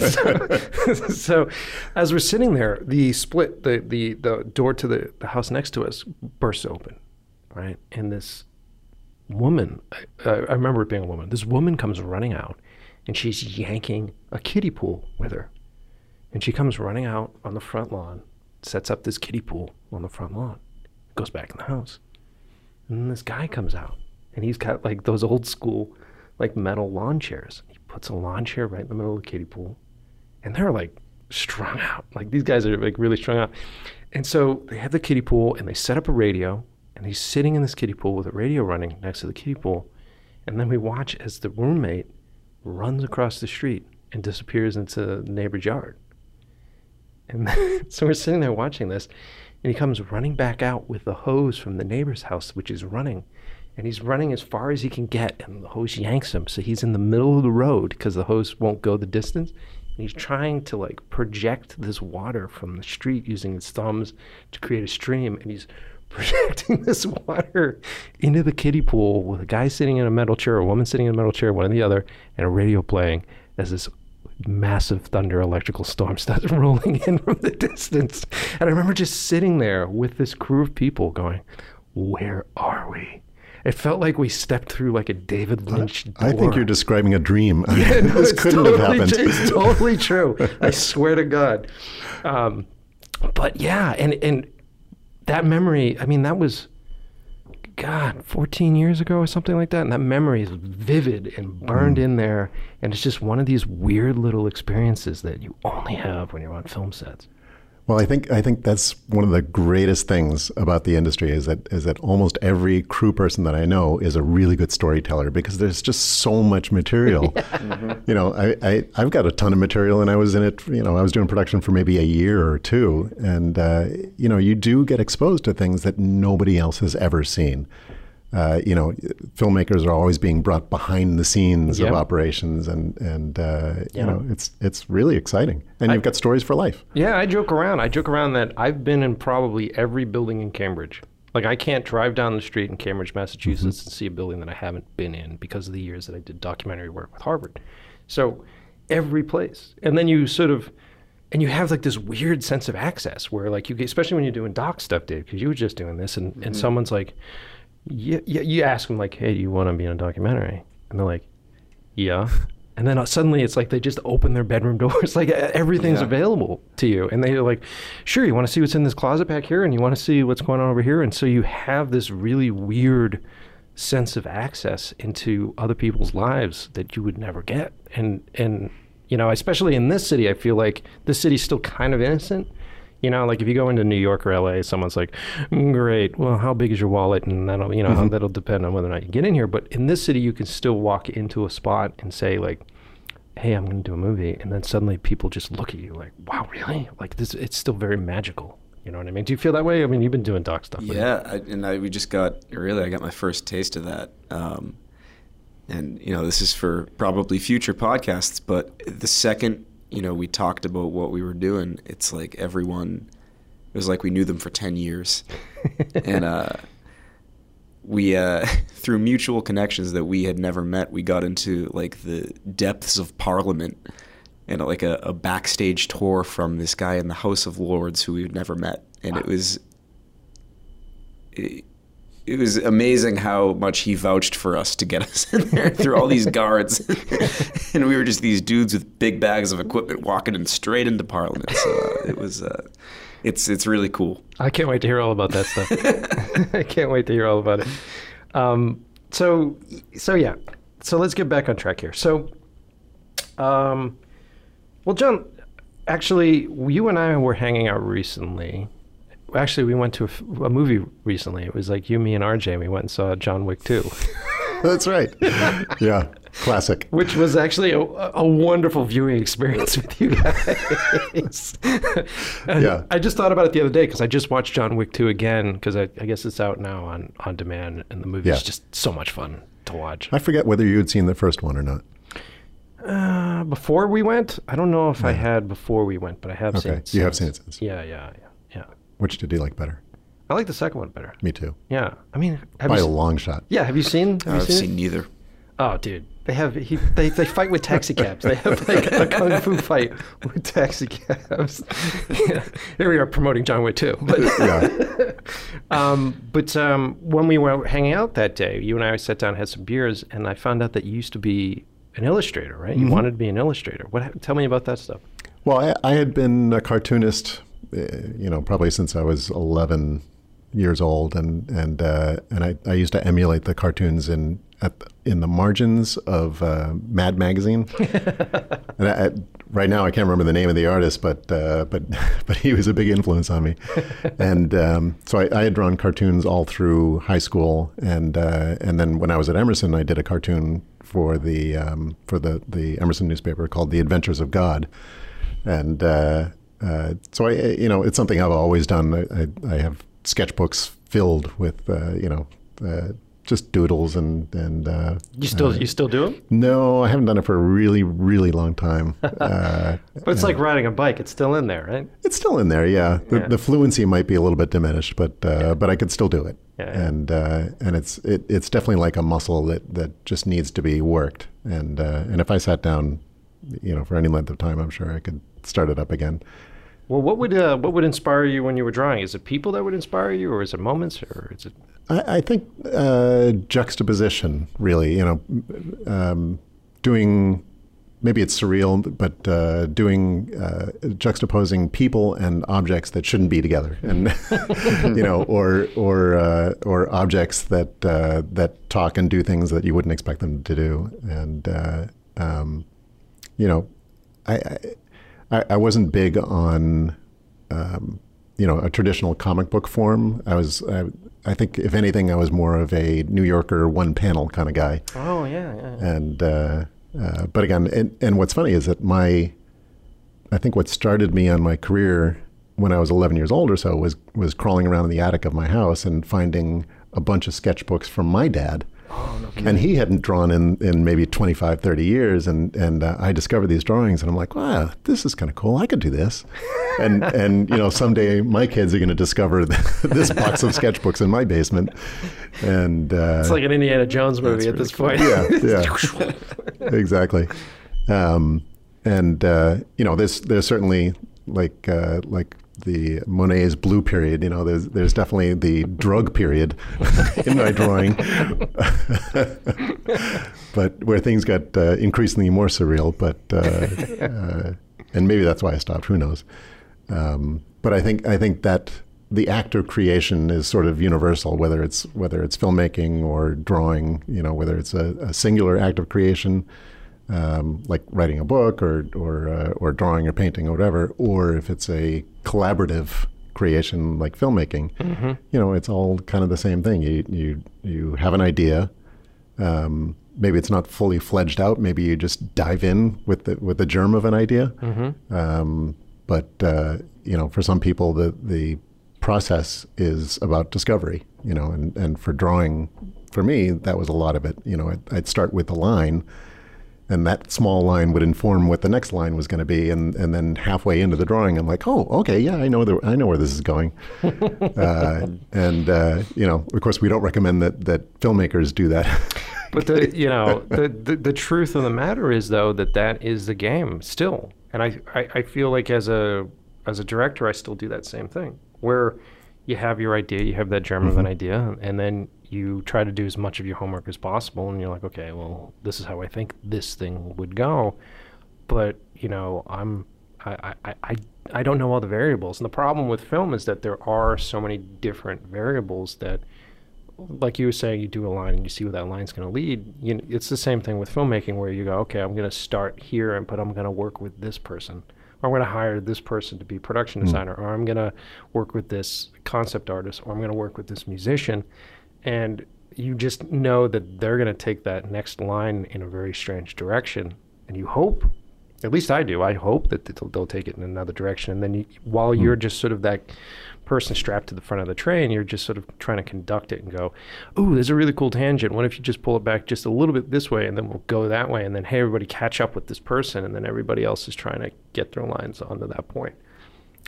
so, so as we're sitting there, the split, the the the door to the, the house next to us bursts open, right? And this woman, I, I remember it being a woman. This woman comes running out, and she's yanking a kiddie pool with her, and she comes running out on the front lawn, sets up this kiddie pool on the front lawn, goes back in the house. And then this guy comes out, and he's got like those old school, like metal lawn chairs. He puts a lawn chair right in the middle of the kiddie pool, and they're like strung out. Like these guys are like really strung out. And so they have the kiddie pool, and they set up a radio, and he's sitting in this kiddie pool with a radio running next to the kiddie pool, and then we watch as the roommate runs across the street and disappears into the neighbor's yard. And so we're sitting there watching this, and he comes running back out with the hose from the neighbor's house, which is running. And he's running as far as he can get, and the hose yanks him. So he's in the middle of the road because the hose won't go the distance. And he's trying to like project this water from the street using his thumbs to create a stream. And he's projecting this water into the kiddie pool with a guy sitting in a metal chair, a woman sitting in a metal chair, one or the other, and a radio playing as this massive thunder electrical storm starts rolling in from the distance. And I remember just sitting there with this crew of people going, Where are we? It felt like we stepped through like a David Lynch door. I think you're describing a dream. No, this couldn't totally, have happened. It's totally true. I swear to God. Um, but yeah, and and that memory. I mean, that was God, 14 years ago or something like that. And that memory is vivid and burned Mm. in there. And it's just one of these weird little experiences that you only have when you're on film sets. Well, I think I think that's one of the greatest things about the industry is that is that almost every crew person that I know is a really good storyteller because there's just so much material. You know, I, I I've got a ton of material, and I was in it. You know, I was doing production for maybe a year or two, and uh, you know, you do get exposed to things that nobody else has ever seen. Uh, you know, filmmakers are always being brought behind the scenes Yep. of operations, and and uh, you know, it's it's really exciting, and you've got stories for life. Yeah, I joke around. I joke around that I've been in probably every building in Cambridge. Like I can't drive down the street in Cambridge, Massachusetts, and see a building that I haven't been in because of the years that I did documentary work with Harvard. So every place, and then you sort of, and you have like this weird sense of access where like you, get, especially when you're doing doc stuff, Dave, because you were just doing this, and, and someone's like, yeah, yeah, you ask them like, hey, do you want to be in a documentary? And they're like, yeah. And then uh, suddenly it's like they just open their bedroom doors. Like everything's Yeah. available to you. And they're like, sure, you want to see what's in this closet back here and you want to see what's going on over here. And so you have this really weird sense of access into other people's lives that you would never get. And, and, you know, especially in this city, I feel like this city's still kind of innocent. You know, like if you go into New York or LA, someone's like, "Mm, "Great, well, how big is your wallet?" And that'll, you know, that'll depend on whether or not you get in here. But in this city, you can still walk into a spot and say, like, "Hey, I'm going to do a movie," and then suddenly people just look at you like, "Wow, really?" Like this, it's still very magical. You know what I mean? Do you feel that way? I mean, you've been doing doc stuff. Yeah, I, and I we just got really I got my first taste of that. Um, and you know, this is for probably future podcasts, but the second you know we talked about what we were doing, it's like everyone. It was like we knew them for ten years, and uh, we uh, through mutual connections that we had never met, we got into like the depths of Parliament and like a, a backstage tour from this guy in the House of Lords who we had never met, and it was. It, it was amazing how much he vouched for us to get us in there through all these guards, and we were just these dudes with big bags of equipment walking in straight into Parliament. So uh, it was, uh, it's it's really cool. I can't wait to hear all about that stuff. I can't wait to hear all about it. Um, so so yeah, so let's get back on track here. So, um, well, John, actually, you and I were hanging out recently actually we went to a, f- a movie recently. It was like you, me, and RJ. We went and saw John Wick 2. That's right. Yeah, classic. Which was actually a, a wonderful viewing experience with you guys. yeah. I just thought about it the other day because I just watched John Wick 2 again because I, I, guess it's out now on, on demand and the movie is just so much fun to watch. I forget whether you had seen the first one or not. Uh, before we went, I don't know if yeah. I had before we went, but I have okay. seen it. You have seen it since. Yeah, yeah, yeah. Which did you like better? I like the second one better. Me too. Yeah, I mean, by a long shot. Yeah, have you seen? Have I've you seen, seen neither. Oh, dude, they have he, they they fight with taxi cabs. they have like a kung fu fight with taxi cabs. yeah. Here we are promoting John Wick too. But yeah. um, but um, when we were hanging out that day, you and I sat down, had some beers, and I found out that you used to be an illustrator, right? You mm-hmm. wanted to be an illustrator. What? Tell me about that stuff. Well, I, I had been a cartoonist you know, probably since I was 11 years old, and and uh, and I, I used to emulate the cartoons in at in the margins of uh, Mad Magazine. and I, right now, I can't remember the name of the artist, but uh, but but he was a big influence on me. and um, so I, I, had drawn cartoons all through high school, and uh, and then when I was at Emerson, I did a cartoon for the um, for the the Emerson newspaper called The Adventures of God, and uh, uh, so I, you know, it's something I've always done. I, I, I have sketchbooks filled with, uh, you know, uh, just doodles and and. Uh, you still you still do them? No, I haven't done it for a really really long time. Uh, but it's like riding a bike; it's still in there, right? It's still in there, yeah. The, yeah. the fluency might be a little bit diminished, but yeah. but I could still do it. Yeah, and and it's it, it's definitely like a muscle that, that just needs to be worked. And and if I sat down, you know, for any length of time, I'm sure I could start it up again. Well, what would uh, what would inspire you when you were drawing? Is it people that would inspire you, or is it moments, or is it? I, I think uh, juxtaposition, really. You know, um, doing maybe it's surreal, but uh, doing uh, juxtaposing people and objects that shouldn't be together, and you know, or or uh, or objects that uh, that talk and do things that you wouldn't expect them to do, and uh, um, you know, I, I I, I wasn't big on, um, you know, a traditional comic book form. I was, I, I, think, if anything, I was more of a New Yorker one panel kind of guy. Oh yeah, yeah. And uh, uh, but again, and, and what's funny is that my, I think what started me on my career when I was 11 years old or so was was crawling around in the attic of my house and finding a bunch of sketchbooks from my dad Oh, no and he hadn't drawn in, in maybe 25, 30 years. And, and uh, I discovered these drawings and I'm like, wow, this is kind of cool. I could do this. and, and, you know, someday my kids are going to discover this box of sketchbooks in my basement. And uh, it's like an Indiana Jones movie at this cool. point. Yeah, yeah, exactly. Um, and, uh, you know, there's, there's certainly like, uh, like the Monet's blue period. You know, there's there's definitely the drug period in my drawing, but where things got uh, increasingly more surreal. But uh, uh, and maybe that's why I stopped. Who knows? Um, but I think I think that the act of creation is sort of universal, whether it's whether it's filmmaking or drawing. You know, whether it's a, a singular act of creation um, like writing a book or or uh, or drawing or painting or whatever, or if it's a collaborative creation like filmmaking, mm-hmm. you know, it's all kind of the same thing. You you you have an idea. Um, maybe it's not fully fledged out. Maybe you just dive in with the with the germ of an idea. Mm-hmm. Um, but uh, you know, for some people, the the process is about discovery, you know, and, and for drawing, for me, that was a lot of it. You know, I'd, I'd start with a line, and that small line would inform what the next line was going to be, and, and then halfway into the drawing, I'm like, oh, okay, yeah, I know the, I know where this is going, uh, and uh, you know, of course, we don't recommend that that filmmakers do that. but the you know the, the the truth of the matter is though that that is the game still, and I, I I feel like as a as a director, I still do that same thing where you have your idea, you have that germ mm-hmm. of an mm-hmm. idea, and then you try to do as much of your homework as possible, and you're like, okay, well, this is how I think this thing would go, but you know, I'm I, I, I, I don't know all the variables. And the problem with film is that there are so many different variables that, like you were saying, you do a line and you see where that line's going to lead. You know, it's the same thing with filmmaking where you go, okay, I'm going to start here, and but I'm going to work with this person. I'm going to hire this person to be production hmm. designer, mm. or I'm going to work with this concept artist, or I'm going to work with this musician. And you just know that they're going to take that next line in a very strange direction. And you hope, at least I do, I hope that they'll, they'll take it in another direction. And then you, while mm. you're just sort of that person strapped to the front of the train, you're just sort of trying to conduct it and go, "Ooh, there's a really cool tangent. What if you just pull it back just a little bit this way, and then we'll go that way, and then hey, everybody catch up with this person, and then everybody else is trying to get their lines onto that point."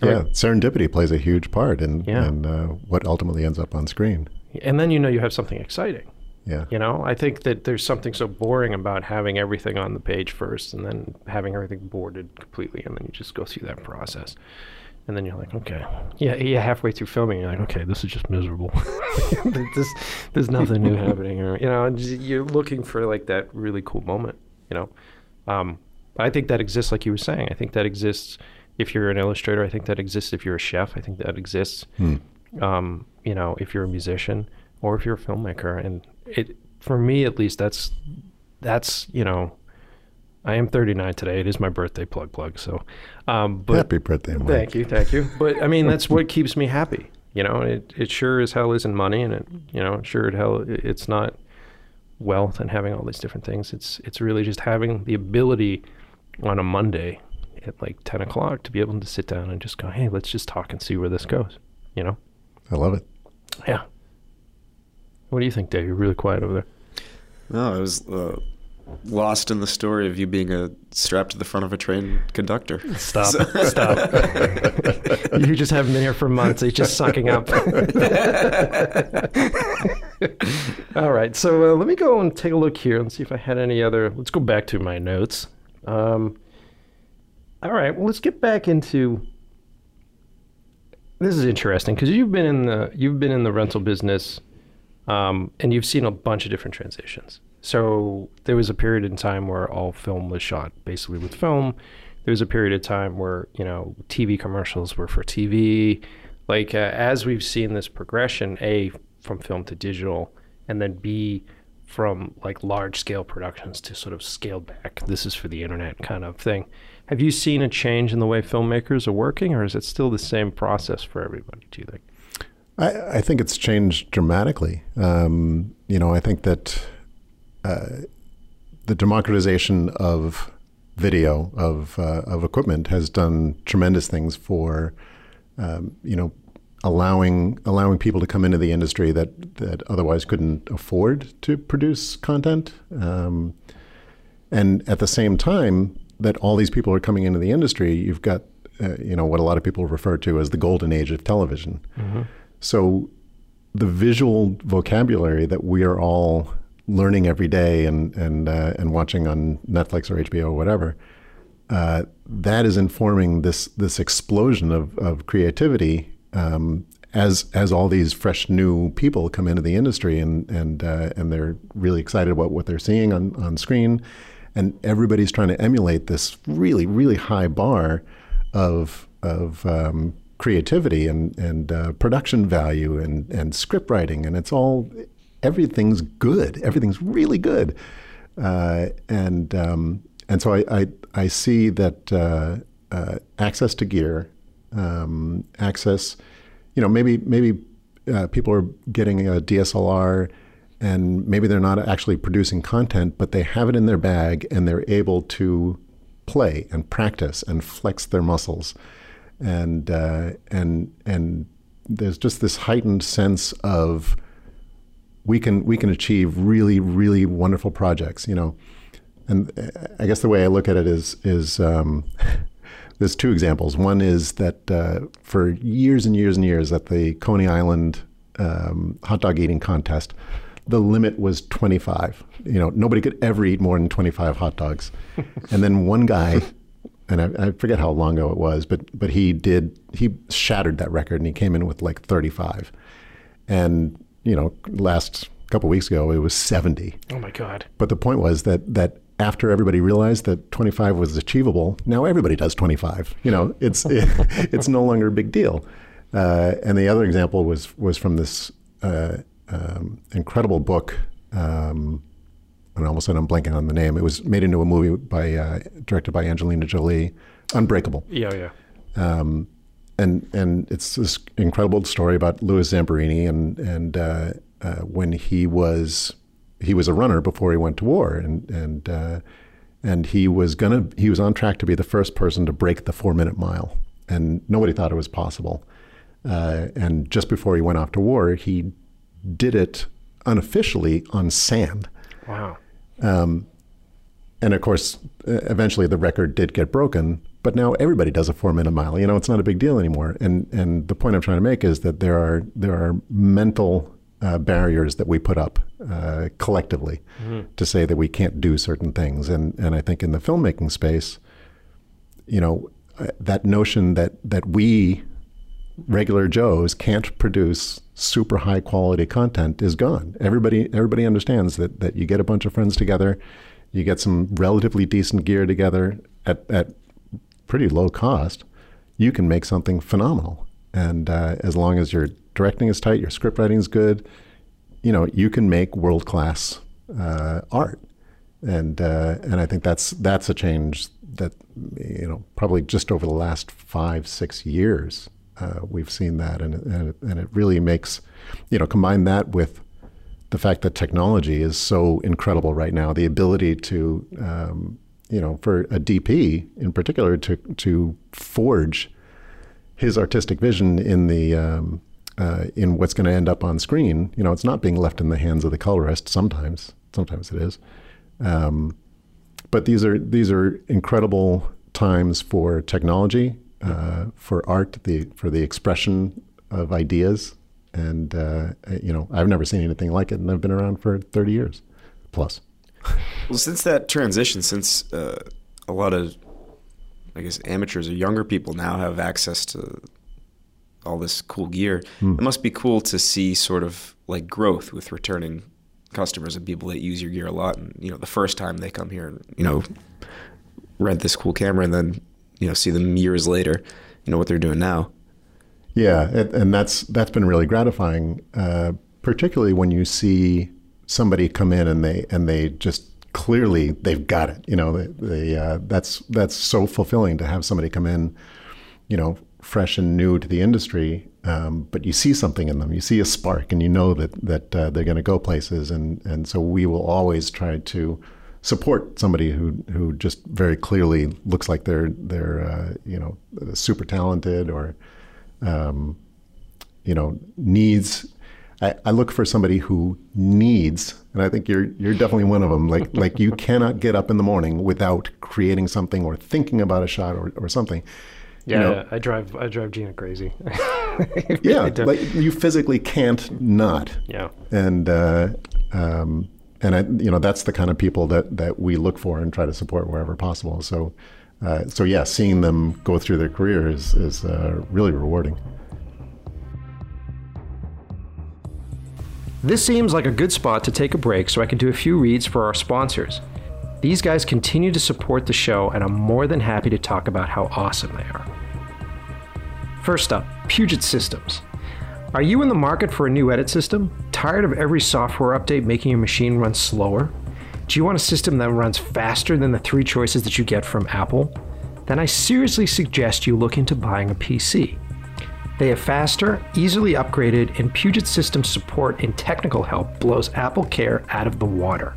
Yeah, serendipity plays a huge part in, yeah. in uh, what ultimately ends up on screen. And then you know you have something exciting. Yeah. You know, I think that there's something so boring about having everything on the page first and then having everything boarded completely and then you just go through that process and then you're like, okay, yeah, yeah. Halfway through filming, you're like, okay, this is just miserable. this, there's nothing new happening, or you know, you're looking for like that really cool moment, you know. Um, but I think that exists, like you were saying. I think that exists if you're an illustrator. I think that exists if you're a chef. I think that exists, hmm. Um, you know, if you're a musician or if you're a filmmaker. And it, for me at least, that's that's you know I am 39 today. It is my birthday. Plug plug. So, um, but happy birthday, Mike. Thank you, thank you. But I mean, that's what keeps me happy. You know, it it sure as hell isn't money, and it you know sure as hell it's not wealth and having all these different things. It's it's really just having the ability on a Monday at like 10 o'clock to be able to sit down and just go, hey, let's just talk and see where this goes. You know. I love it. Yeah. What do you think, Dave? You're really quiet over there. No, I was. Uh lost in the story of you being a strapped to the front of a train conductor. Stop. So. Stop. you just haven't been here for months. He's just sucking up. All right. So uh, let me go and take a look here and see if I had any other. Let's go back to my notes. Um, all right. Well, let's get back into. This is interesting because you've been in the you've been in the rental business, um, and you've seen a bunch of different transitions. So there was a period in time where all film was shot basically with film. There was a period of time where you know TV commercials were for TV. Like uh, as we've seen this progression, a from film to digital, and then b from like large scale productions to sort of scaled back. This is for the internet kind of thing. Have you seen a change in the way filmmakers are working, or is it still the same process for everybody? Do you think? I, I think it's changed dramatically. Um, you know, I think that uh, the democratization of video of uh, of equipment has done tremendous things for um, you know allowing allowing people to come into the industry that that otherwise couldn't afford to produce content um, and at the same time that all these people are coming into the industry you've got uh, you know what a lot of people refer to as the golden age of television mm-hmm. so the visual vocabulary that we are all learning every day and and uh, and watching on Netflix or HBO or whatever, uh, that is informing this this explosion of of creativity um, as as all these fresh new people come into the industry and and uh, and they're really excited about what they're seeing on on screen, and everybody's trying to emulate this really really high bar of of um, creativity and and uh, production value and and script writing, and it's all everything's good. Everything's really good. Uh, and um, and so I, I, I see that uh, uh, access to gear, um, access, you know, maybe maybe uh, people are getting a DSLR, and maybe they're not actually producing content, but they have it in their bag and they're able to play and practice and flex their muscles, and uh, and and there's just this heightened sense of we can we can achieve really really wonderful projects. You know, and I guess the way I look at it is is um, there's two examples. One is that uh, for years and years and years at the Coney Island um, hot dog eating contest, the limit was 25. You know, nobody could ever eat more than 25 hot dogs. and then one guy, and I, I, forget how long ago it was, but but he did he shattered that record and he came in with like 35. And you know, last couple weeks ago it was 70. Oh my god. But the point was that that after everybody realized that 25 was achievable, now everybody does 25. You know, it's it, it's no longer a big deal. Uh, and the other example was was from this uh, um, incredible book. Um, and almost said I'm blanking on the name. It was made into a movie by uh, directed by Angelina Jolie, Unbreakable. Yeah, yeah. Um, and and it's this incredible story about Louis Zamperini and and uh, uh, when he was he was a runner before he went to war and and uh, and he was gonna he was on track to be the first person to break the four minute mile and nobody thought it was possible. Uh, and just before he went off to war, he did it unofficially on sand. Wow. Um, and of course, eventually the record did get broken, but now everybody does a four minute mile. You know, it's not a big deal anymore. And and the point I'm trying to make is that there are there are mental uh, barriers that we put up uh, collectively mm-hmm. to say that we can't do certain things. And and I think in the filmmaking space, you know, uh, that notion that that we regular Joes can't produce super high quality content is gone. Everybody everybody understands that that you get a bunch of friends together, you get some relatively decent gear together at at pretty low cost, you can make something phenomenal. And uh, as long as your directing is tight, your script writing is good, you know you can make world class uh, art. And uh, and I think that's that's a change that you know probably just over the last five six years uh, we've seen that, and, and it, and it really makes, you know, combine that with the fact that technology is so incredible right now, the ability to, um, you know, for a DP in particular to to forge his artistic vision in the um, uh, in what's going to end up on screen. You know, it's not being left in the hands of the colorist. Sometimes, sometimes it is. Um, but these are these are incredible times for technology uh, for art, the for the expression of ideas, and uh, you know I've never seen anything like it, and I've been around for thirty years plus. Well, since that transition, since uh, a lot of I guess amateurs or younger people now have access to all this cool gear, mm. it must be cool to see sort of like growth with returning customers and people that use your gear a lot. And you know, the first time they come here and you know rent this cool camera, and then you know see them years later, you know what they're doing now. Yeah, and that's that's been really gratifying, uh, particularly when you see somebody come in and they and they just clearly they've got it. You know, they, they uh, that's that's so fulfilling to have somebody come in, you know, fresh and new to the industry, um, but you see something in them. You see a spark, and you know that that uh, they're going to go places. And and so we will always try to support somebody who who just very clearly looks like they're they're uh, you know super talented or um, you know needs. I, I, look for somebody who needs, and I think you're you're definitely one of them. Like like you cannot get up in the morning without creating something or thinking about a shot or, or something. Yeah, you know, I drive I drive Gina crazy. yeah, like you physically can't not. Yeah, and uh, um, and I, you know that's the kind of people that that we look for and try to support wherever possible. So, uh, so yeah, seeing them go through their career is is uh, really rewarding. This seems like a good spot to take a break so I can do a few reads for our sponsors. These guys continue to support the show, and I'm more than happy to talk about how awesome they are. First up, Puget Systems. Are you in the market for a new edit system? Tired of every software update making your machine run slower? Do you want a system that runs faster than the three choices that you get from Apple? Then I seriously suggest you look into buying a PC. They have faster, easily upgraded, and Puget Systems support and technical help blows Apple Care out of the water.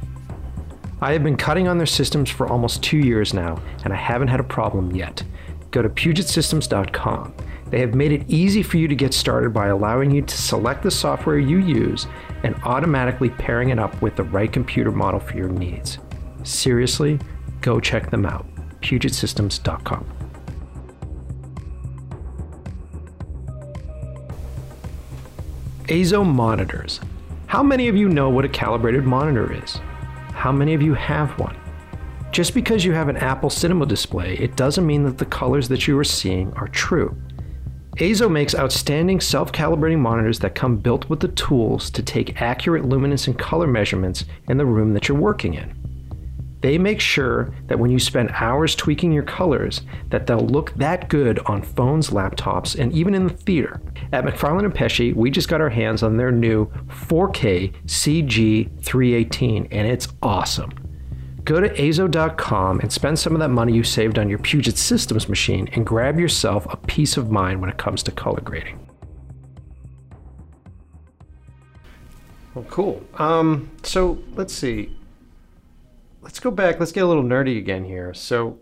I have been cutting on their systems for almost two years now, and I haven't had a problem yet. Go to PugetSystems.com. They have made it easy for you to get started by allowing you to select the software you use and automatically pairing it up with the right computer model for your needs. Seriously, go check them out. PugetSystems.com. EIZO monitors. How many of you know what a calibrated monitor is? How many of you have one? Just because you have an Apple Cinema display, it doesn't mean that the colors that you are seeing are true. EIZO makes outstanding self calibrating monitors that come built with the tools to take accurate luminance and color measurements in the room that you're working in. They make sure that when you spend hours tweaking your colors, that they'll look that good on phones, laptops, and even in the theater. At McFarland and Pecci, we just got our hands on their new 4K CG318, and it's awesome. Go to eizo.com and spend some of that money you saved on your Puget Systems machine and grab yourself a peace of mind when it comes to color grading. Well, cool. Um, so let's see let's go back. Let's get a little nerdy again here. So,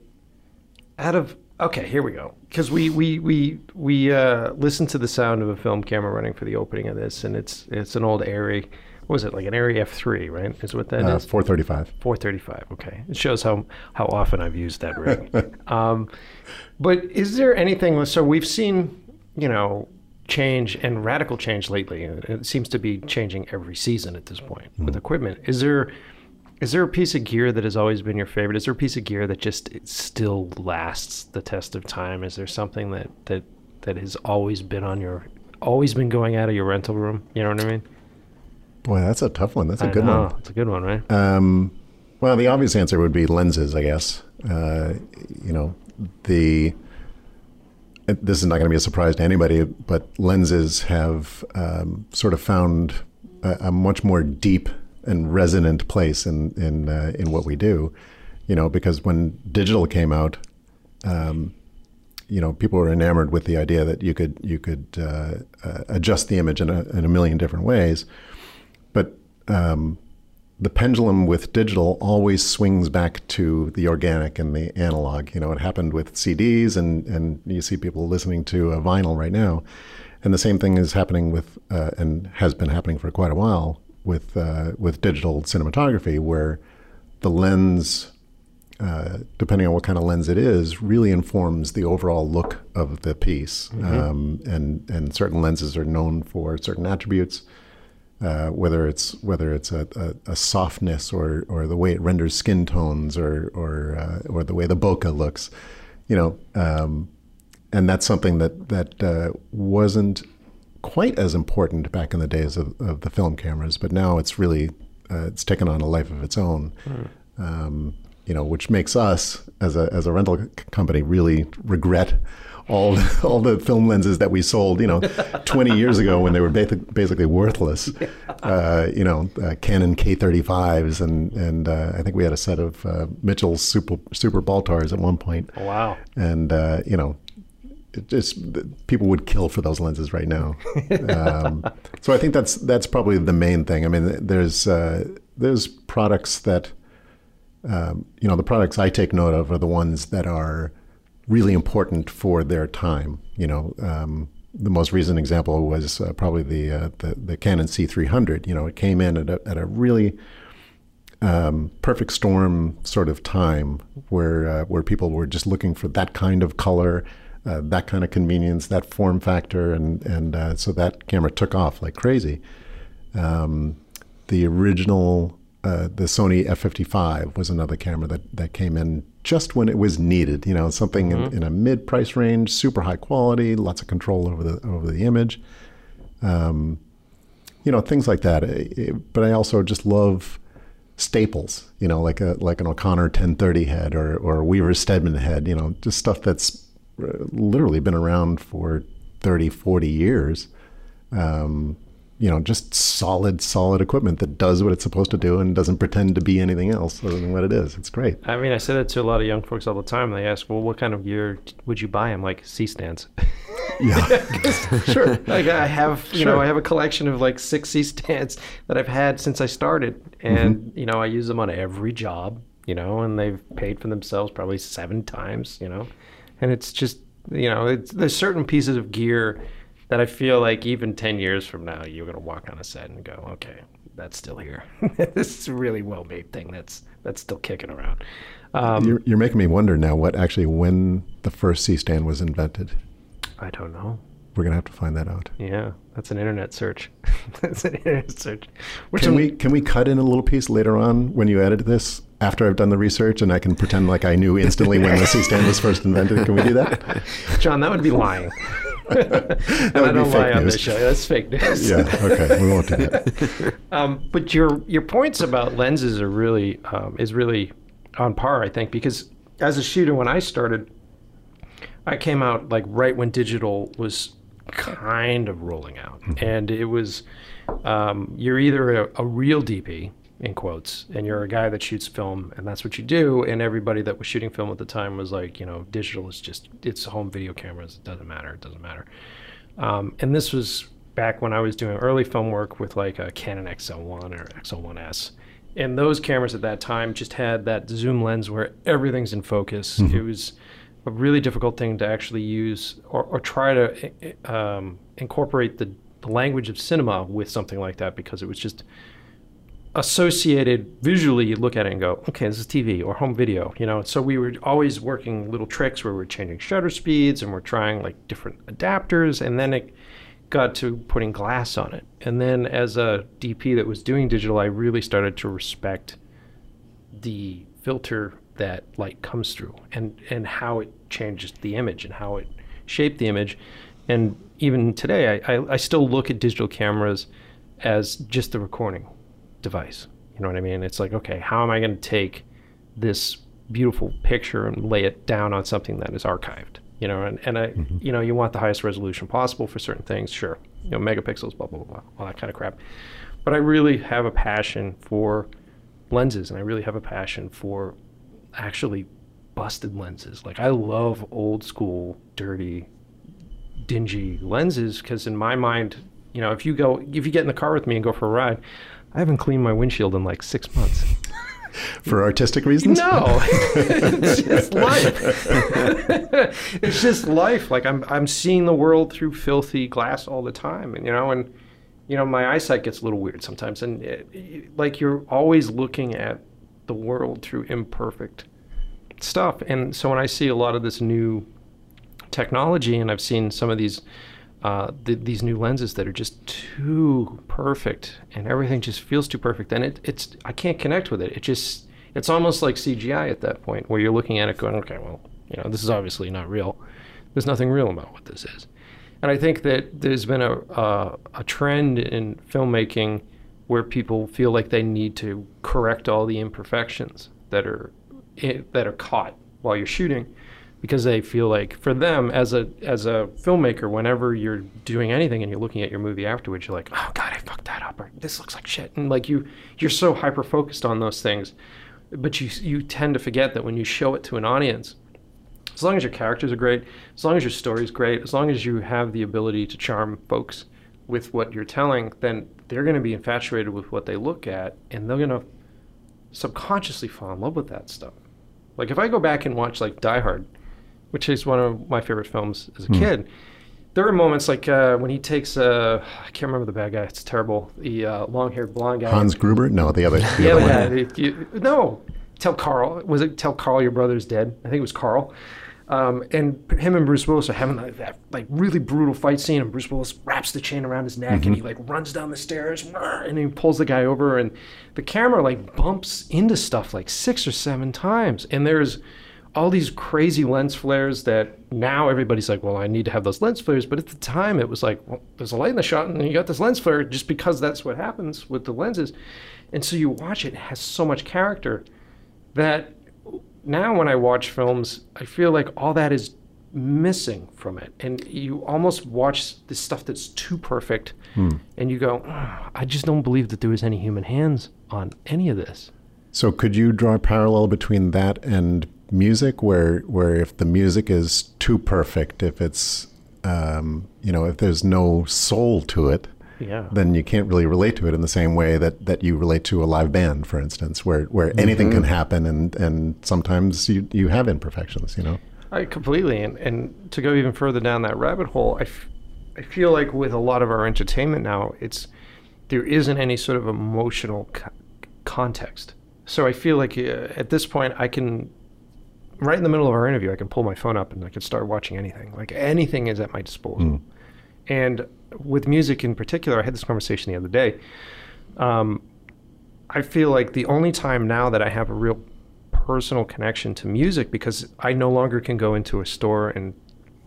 out of okay, here we go. Because we we we we uh, listened to the sound of a film camera running for the opening of this, and it's it's an old Arri. What was it like an Arri F three? Right? Is what that uh, is? Four thirty five. Four thirty five. Okay, it shows how how often I've used that rig. um, but is there anything? So we've seen, you know, change and radical change lately. It seems to be changing every season at this point mm-hmm. with equipment. Is there is there a piece of gear that has always been your favorite? Is there a piece of gear that just still lasts the test of time? Is there something that that that has always been on your always been going out of your rental room? You know what I mean? Boy, that's a tough one. That's a I good know. one. It's a good one, right? Um, well, the obvious answer would be lenses, I guess. Uh, you know, the this is not going to be a surprise to anybody, but lenses have um, sort of found a, a, much more deep and resonant place in in uh, in what we do. You know, because when digital came out, um, you know, people were enamored with the idea that you could you could uh, uh, adjust the image in a, in a million different ways, um, the pendulum with digital always swings back to the organic and the analog. You know, it happened with CDs, and and you see people listening to a vinyl right now, and the same thing is happening with uh, and has been happening for quite a while with uh, with digital cinematography, where the lens, uh, depending on what kind of lens it is, really informs the overall look of the piece. Mm-hmm. Um, and and certain lenses are known for certain attributes, uh, whether it's whether it's a, a, a, softness or or the way it renders skin tones or or uh, or the way the bokeh looks, you know. Um, and that's something that that uh, wasn't quite as important back in the days of, of the film cameras, but now it's really uh, it's taken on a life of its own. Mm. Um, you know, which makes us as a as a rental company really regret all all the film lenses that we sold, you know, 20 years ago when they were basic, basically worthless. Uh, you know, uh, Canon K35s, and and uh, I think we had a set of uh, Mitchell's Super Super Baltars at one point. wow! And uh, you know, it just people would kill for those lenses right now. um, so I think that's that's probably the main thing. I mean, there's uh, there's products that um, you know the products I take note of are the ones that are really important for their time. You know, um, the most recent example was uh, probably the, uh, the, the Canon C300. You know, it came in at a, at a really um, perfect storm sort of time where uh, where people were just looking for that kind of color uh, that kind of convenience, that form factor, and and uh, so that camera took off like crazy. Um, the original, uh, the Sony F55 was another camera that that came in just when it was needed. You know, something mm-hmm. in, in, a mid price range, super high quality, lots of control over the over the image. Um, you know, things like that. But I also just love staples. You know, like a like an O'Connor 1030 head or or Weaver Steadman head. You know, just stuff that's literally been around for 30, 40 years. Um, you know, just solid, solid equipment that does what it's supposed to do and doesn't pretend to be anything else other than what it is. It's great. I mean, I say that to a lot of young folks all the time. They ask, "Well, what kind of gear would you buy?" I'm like, "C stands." Yeah, sure. Like I have, you sure. know, I have a collection of like six C stands that I've had since I started, and mm-hmm. you know, I use them on every job. You know, and they've paid for themselves probably seven times. You know, and it's just You know, it's, there's certain pieces of gear that I feel like even 10 years from now, you're going to walk on a set and go, okay, that's still here. this is a really well made thing that's that's still kicking around. Um, You're, you're making me wonder now what actually when the first C stand was invented. I don't know. We're gonna have to find that out. Yeah, that's an internet search. that's an internet search. Which Can we can we cut in a little piece later on when you edit this after I've done the research and I can pretend like I knew instantly when the C stand was first invented? Can we do that? John, that would be lying. and I don't lie on this show. That's fake news. Yeah. Okay. We won't do that. Um, but your your points about lenses are really um, is really on par, I think, because as a shooter, when I started, I came out like right when digital was kind of rolling out, and it was um, you're either a, a real DP in quotes, and you're a guy that shoots film, and that's what you do. And everybody that was shooting film at the time was like, you know, digital is just it's home video cameras. It doesn't matter. It doesn't matter. Um, and this was back when I was doing early film work with like a Canon XL1 or XL1S. And those cameras at that time just had that zoom lens where everything's in focus. It was a really difficult thing to actually use or, or try to um, incorporate the, the language of cinema with something like that because it was just associated visually you look at it and go okay this is tv or home video you know? So we were always working little tricks where we're changing shutter speeds and we're trying like different adapters and then it got to putting glass on it. And then as a dp that was doing digital i really started to respect the filter that light comes through and and how it changes the image and how it shaped the image. And even today I, I, I still look at digital cameras as just the recording device. You know what i mean? It's like okay how am i going to take this beautiful picture and lay it down on something that is archived? You know and, and i mm-hmm. you know you want the highest resolution possible for certain things sure. You know megapixels blah blah blah blah all that kind of crap. But i really have a passion for lenses and I really have a passion for actually busted lenses. Like I love old school, dirty, dingy lenses because in my mind, you know, if you go if you get in the car with me and go for a ride, I haven't cleaned my windshield in like 6 months. For artistic reasons? No, it's just life. it's just life. Like I'm, I'm seeing the world through filthy glass all the time, and you know, and you know, my eyesight gets a little weird sometimes, and it, it- like you're always looking at the world through imperfect stuff. And so when I see a lot of this new technology, and I've seen some of these. Uh, th- these new lenses that are just too perfect and everything just feels too perfect and it, it's i can't connect with it. It just it's almost like cgi at that point where you're looking at it going okay well you know this is obviously not real. There's nothing real about what this is. And i think that there's been a, a, a trend in filmmaking where people feel like they need to correct all the imperfections that are that are caught while you're shooting because they feel like for them as a as a filmmaker whenever you're doing anything and you're looking at your movie afterwards you're like oh god i fucked that up or this looks like shit and like you you're so hyper focused on those things but you you tend to forget that when you show it to an audience as long as your characters are great as long as your story's great as long as you have the ability to charm folks with what you're telling then they're going to be infatuated with what they look at and they're going to subconsciously fall in love with that stuff. Like if i go back and watch like die hard which is one of my favorite films as a kid. There are moments like uh, when he takes, uh, I can't remember the bad guy. It's terrible. The uh, long-haired blonde guy. Hans Gruber? No, the other. The The other other one. guy. the- you- no, tell Carl. Was it tell Carl your brother's dead? I think it was Carl. Um, and him and Bruce Willis are having like, that like really brutal fight scene, and Bruce Willis wraps the chain around his neck, and he like runs down the stairs, and he pulls the guy over, and the camera like bumps into stuff like six or seven times, and there's all these crazy lens flares that now everybody's like, well, I need to have those lens flares. But at the time, it was like, well, there's a light in the shot, and you got this lens flare just because that's what happens with the lenses. And so you watch it, it has so much character that now when I watch films, I feel like all that is missing from it. And you almost watch this stuff that's too perfect, and you go, "Ah, I just don't believe that there was any human hands on any of this. So could you draw a parallel between that and music, where where if the music is too perfect, if it's um, you know if there's no soul to it, Yeah. then you can't really relate to it in the same way that, that you relate to a live band, for instance, where where anything can happen, and and sometimes you you have imperfections, you know. I completely. And, and to go even further down that rabbit hole, I, f- I feel like with a lot of our entertainment now, it's there isn't any sort of emotional co- context. So I feel like uh, at this point, I can, right in the middle of our interview, I can pull my phone up and I can start watching anything. Like anything is at my disposal. And with music in particular, I had this conversation the other day. Um, I feel like the only time now that I have a real personal connection to music because I no longer can go into a store and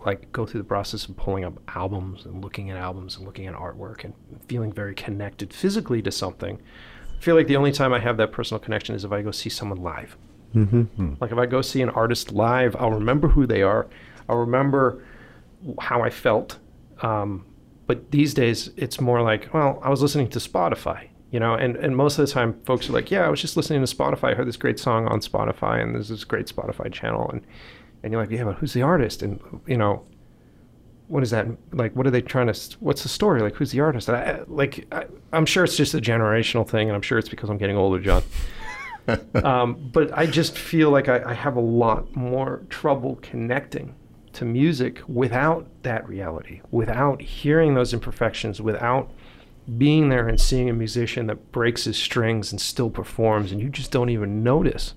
like go through the process of pulling up albums and looking at albums and looking at artwork and feeling very connected physically to something. I feel like the only time I have that personal connection is if I go see someone live. Mm-hmm. Like if I go see an artist live, I'll remember who they are. I'll remember how I felt. Um, but these days, it's more like, well, I was listening to Spotify, you know, and, and most of the time, folks are like, yeah, I was just listening to Spotify. I heard this great song on Spotify, and there's this great Spotify channel, and and you're like, yeah, but who's the artist? And you know, what is that like? What are they trying to? What's the story? Like, who's the artist? I, like, I, I'm sure it's just a generational thing, and I'm sure it's because I'm getting older, John. um, but I just feel like I, I have a lot more trouble connecting to music without that reality, without hearing those imperfections, without being there and seeing a musician that breaks his strings and still performs, and you just don't even notice.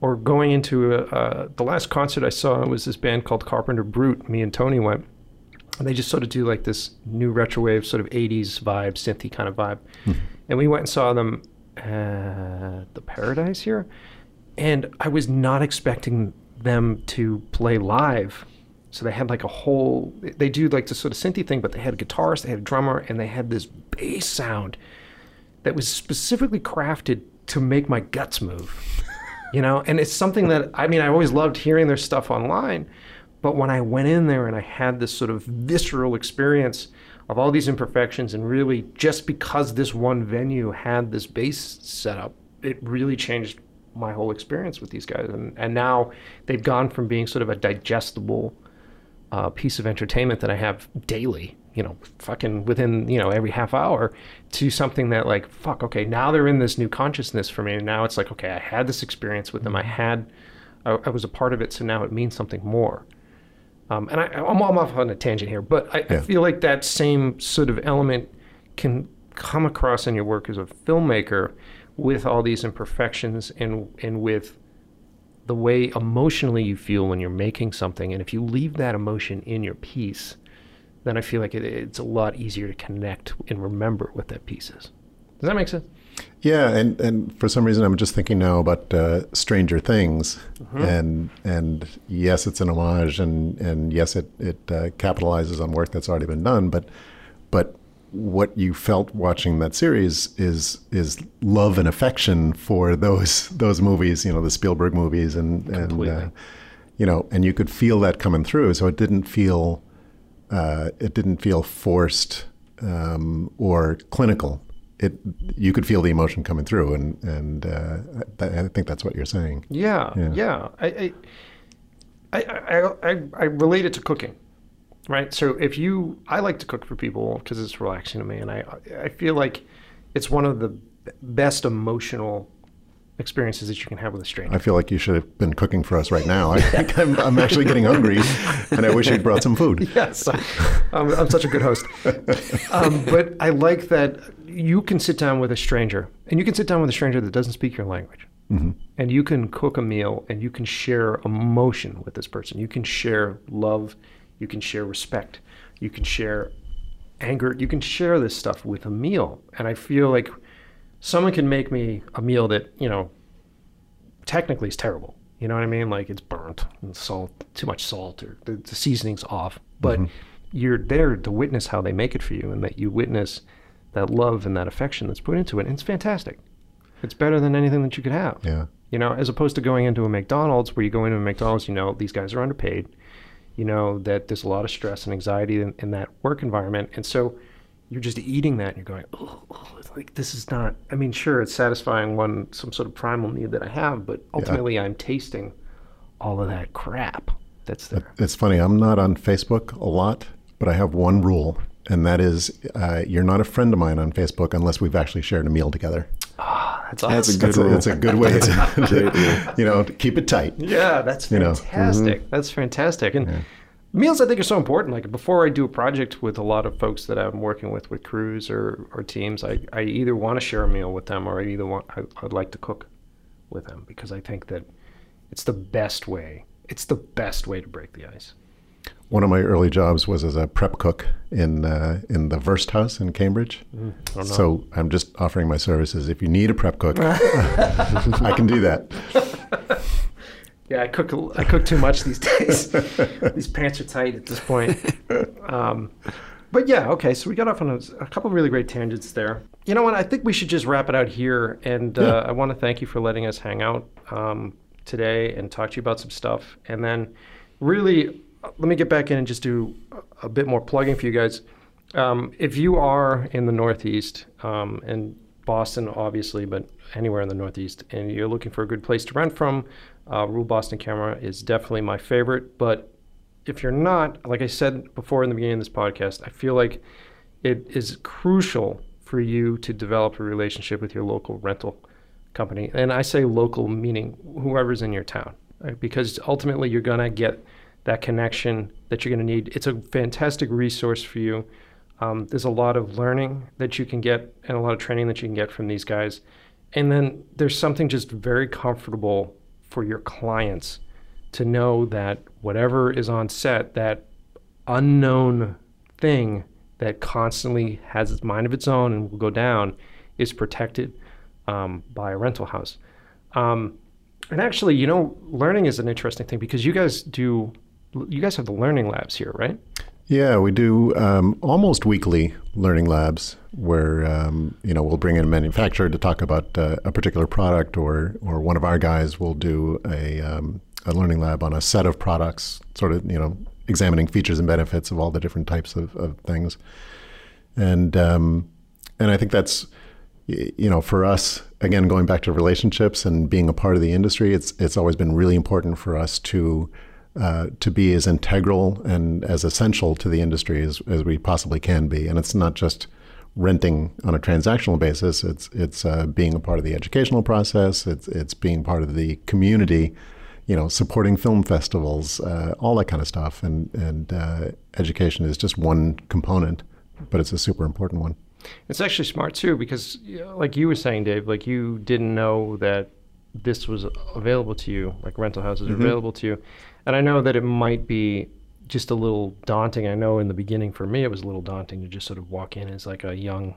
Or going into a, uh, the last concert I saw was this band called Carpenter Brut. Me and Tony went, and they just sort of do like this new retrowave sort of 80s vibe, synthy kind of vibe. And we went and saw them at the Paradise here, and I was not expecting them to play live. So they had like a whole, they do like the sort of synthy thing, but they had a guitarist, they had a drummer, and they had this bass sound that was specifically crafted to make my guts move. you know, and it's something that I mean, I always loved hearing their stuff online, but when I went in there and I had this sort of visceral experience of all these imperfections, and really just because this one venue had this bass setup, it really changed my whole experience with these guys. And, and now they've gone from being sort of a digestible uh, piece of entertainment that I have daily, you know, fucking within, you know, every half hour to something that like, fuck, okay, now they're in this new consciousness for me. And now it's like, okay, I had this experience with them. I had, I, I was a part of it. So now it means something more. Um, and I, I'm, I'm off on a tangent here, but I, I feel like that same sort of element can come across in your work as a filmmaker with all these imperfections and, and with the way emotionally you feel when you're making something. And if you leave that emotion in your piece, then I feel like it, it's a lot easier to connect and remember what that piece is. Does that make sense? Yeah, and, and for some reason I'm just thinking now about uh, Stranger Things, and and yes, it's an homage, and and yes, it it uh, capitalizes on work that's already been done, but but what you felt watching that series is is love and affection for those those movies, you know, the Spielberg movies, and and uh, you know, and you could feel that coming through. So it didn't feel uh, it didn't feel forced um, or clinical. It you could feel the emotion coming through, and and uh, I, I think that's what you're saying. Yeah, Yeah. yeah. I, I, I, I, I relate it to cooking, right? So if you, I like to cook for people because it's relaxing to me, and I, I feel like it's one of the best emotional experiences that you can have with a stranger. I feel like you should have been cooking for us right now. I think I'm, I'm actually getting hungry, and I wish you'd brought some food. yes, I'm, I'm such a good host. Um, but I like that you can sit down with a stranger, and you can sit down with a stranger that doesn't speak your language, and you can cook a meal, and you can share emotion with this person. You can share love, you can share respect, you can share anger. You can share this stuff with a meal, and I feel like someone can make me a meal that you know technically is terrible. You know what I mean? Like it's burnt and salt, too much salt, or the, the seasoning's off. But mm-hmm. you're there to witness how they make it for you, and that you witness that love and that affection that's put into it. And it's fantastic. It's better than anything that you could have. Yeah. You know, as opposed to going into a McDonald's where you go into a McDonald's, you know, these guys are underpaid. You know that there's a lot of stress and anxiety in, in that work environment, and so you're just eating that and you're going, oh, oh, it's like this is not. I mean, sure, it's satisfying one some sort of primal need that I have, but ultimately, I'm tasting all of that crap that's there. It's funny. I'm not on Facebook a lot, but I have one rule, and that is uh, you're not a friend of mine on Facebook unless we've actually shared a meal together. That's awesome. That's a good It's a, rule. it's a good way to, you know, keep it tight. Yeah, that's You know, fantastic. That's fantastic. And meals, I think, are so important. Like before I do a project with a lot of folks that I'm working with, with crews or, or teams, I, I either want to share a meal with them or I either want I, I'd like to cook with them because I think that it's the best way. It's the best way to break the ice. One of my early jobs was as a prep cook in uh, in the Wursthaus in Cambridge. I. So I'm just offering my services. If you need a prep cook, I can do that. Yeah, I cook. I cook too much these days. these pants are tight at this point. Um, but yeah, okay. So we got off on a, a couple of really great tangents there. You know what? I think we should just wrap it out here. And uh, Yeah. I want to thank you for letting us hang out um, today and talk to you about some stuff. And then, really, let me get back in and just do a, a bit more plugging for you guys. Um, if you are in the Northeast um, and Boston, obviously, but anywhere in the Northeast, and you're looking for a good place to rent from, uh, Rule Boston Camera is definitely my favorite. But if you're not, like I said before in the beginning of this podcast, I feel like it is crucial for you to develop a relationship with your local rental company. And I say local meaning whoever's in your town, right? because ultimately you're going to get that connection that you're going to need. It's a fantastic resource for you. Um, there's a lot of learning that you can get and a lot of training that you can get from these guys. And then there's something just very comfortable for your clients to know that whatever is on set, that unknown thing that constantly has its mind of its own and will go down, is protected um, by a rental house. Um, and actually, you know, learning is an interesting thing because you guys do, you guys have the learning labs here, right? Yeah, we do um, almost weekly learning labs where um, you know we'll bring in a manufacturer to talk about uh, a particular product, or or one of our guys will do a um, a learning lab on a set of products, sort of you know examining features and benefits of all the different types of, of things, and um, and I think that's you know for us again going back to relationships and being a part of the industry, it's it's always been really important for us to uh, to be as integral and as essential to the industry as, as we possibly can be. And it's not just renting on a transactional basis. It's it's uh, being a part of the educational process. It's it's being part of the community. You know, supporting film festivals, uh, all that kind of stuff. And and uh, education is just one component, but it's a super important one. It's actually smart too because, you know, like you were saying, Dave, like you didn't know that this was available to you, like rental houses are available to you. And I know that it might be just a little daunting. I know in the beginning for me it was a little daunting to just sort of walk in as like a young,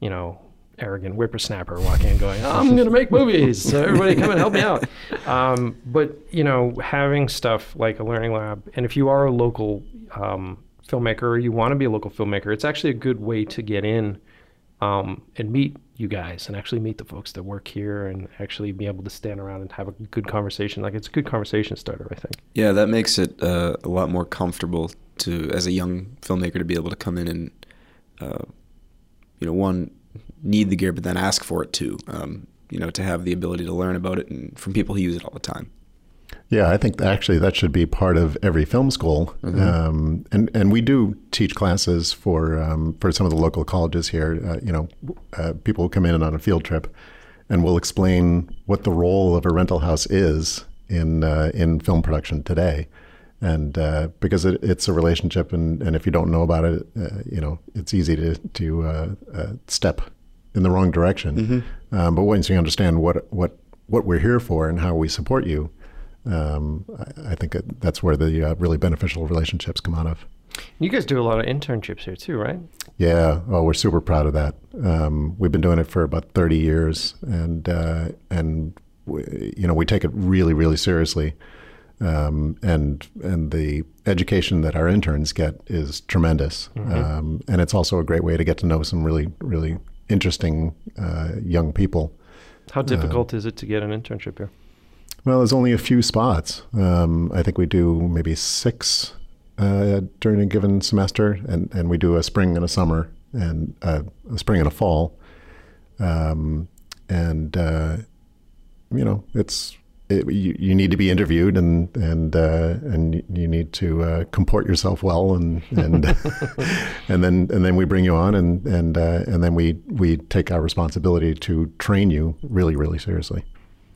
you know, arrogant whippersnapper walking in going, I'm going to make movies. So everybody come and help me out. Um, but, you know, having stuff like a learning lab, and if you are a local um, filmmaker or you want to be a local filmmaker, it's actually a good way to get in um, and meet you guys and actually meet the folks that work here and actually be able to stand around and have a good conversation. Like it's a good conversation starter, I think. Yeah, that makes it uh, a lot more comfortable to, as a young filmmaker, to be able to come in and, uh, you know, one need the gear, but then ask for it too. Um, you know, to have the ability to learn about it and from people who use it all the time. Yeah, I think actually that should be part of every film school, um, and and we do teach classes for um, for some of the local colleges here. Uh, you know, uh, people come in on a field trip, and we'll explain what the role of a rental house is in uh, in film production today, and uh, because it, it's a relationship, and, and if you don't know about it, uh, you know, it's easy to to uh, uh, step in the wrong direction. Um, but once you understand what what what we're here for and how we support you, um, I, I think that's where the uh, really beneficial relationships come out of. You guys do a lot of internships here too, right? Yeah, oh, we're super proud of that. Um, we've been doing it for about 30 years, and uh, and we, you know we take it really, really seriously. Um, and and the education that our interns get is tremendous, um, and it's also a great way to get to know some really, really interesting uh, young people. How difficult is it to get an internship here? Well, there's only a few spots. Um, I think we do maybe six uh, during a given semester, and, and we do a spring and a summer, and uh, a spring and a fall. Um, and uh, you know, it's it, you, you need to be interviewed and and uh, and you need to uh, comport yourself well and and and then and then we bring you on and and uh, and then we we take our responsibility to train you really really seriously.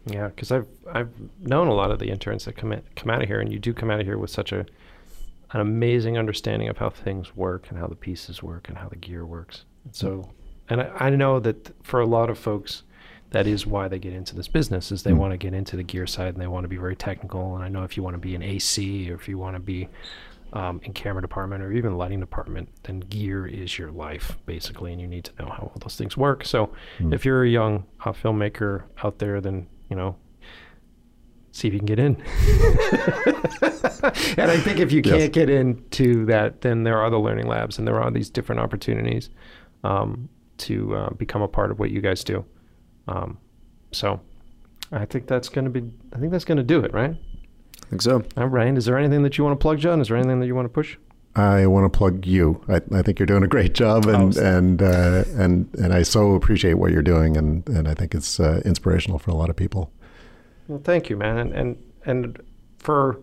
Yeah, because I've I've known a lot of the interns that come in, come out of here, and you do come out of here with such a an amazing understanding of how things work and how the pieces work and how the gear works. So, and I, I know that for a lot of folks, that is why they get into this business is they Mm. want to get into the gear side and they want to be very technical. And I know if you want to be an AC or if you want to be um, in camera department or even lighting department, then gear is your life basically, and you need to know how all those things work. So, Mm. if you're a young uh, filmmaker out there, then you know see if you can get in. and I think if you can't get into that, then there are the learning labs and there are these different opportunities um, to uh, become a part of what you guys do. Um, so I think that's going to be, I think that's going to do it, right? I think so. All right. Is there anything that you want to plug, John? Is there anything that you want to push? I want to plug you. I, I think you're doing a great job, and Oh, and uh, and and I so appreciate what you're doing, and and I think it's uh, inspirational for a lot of people. Well, thank you, man. And, and and for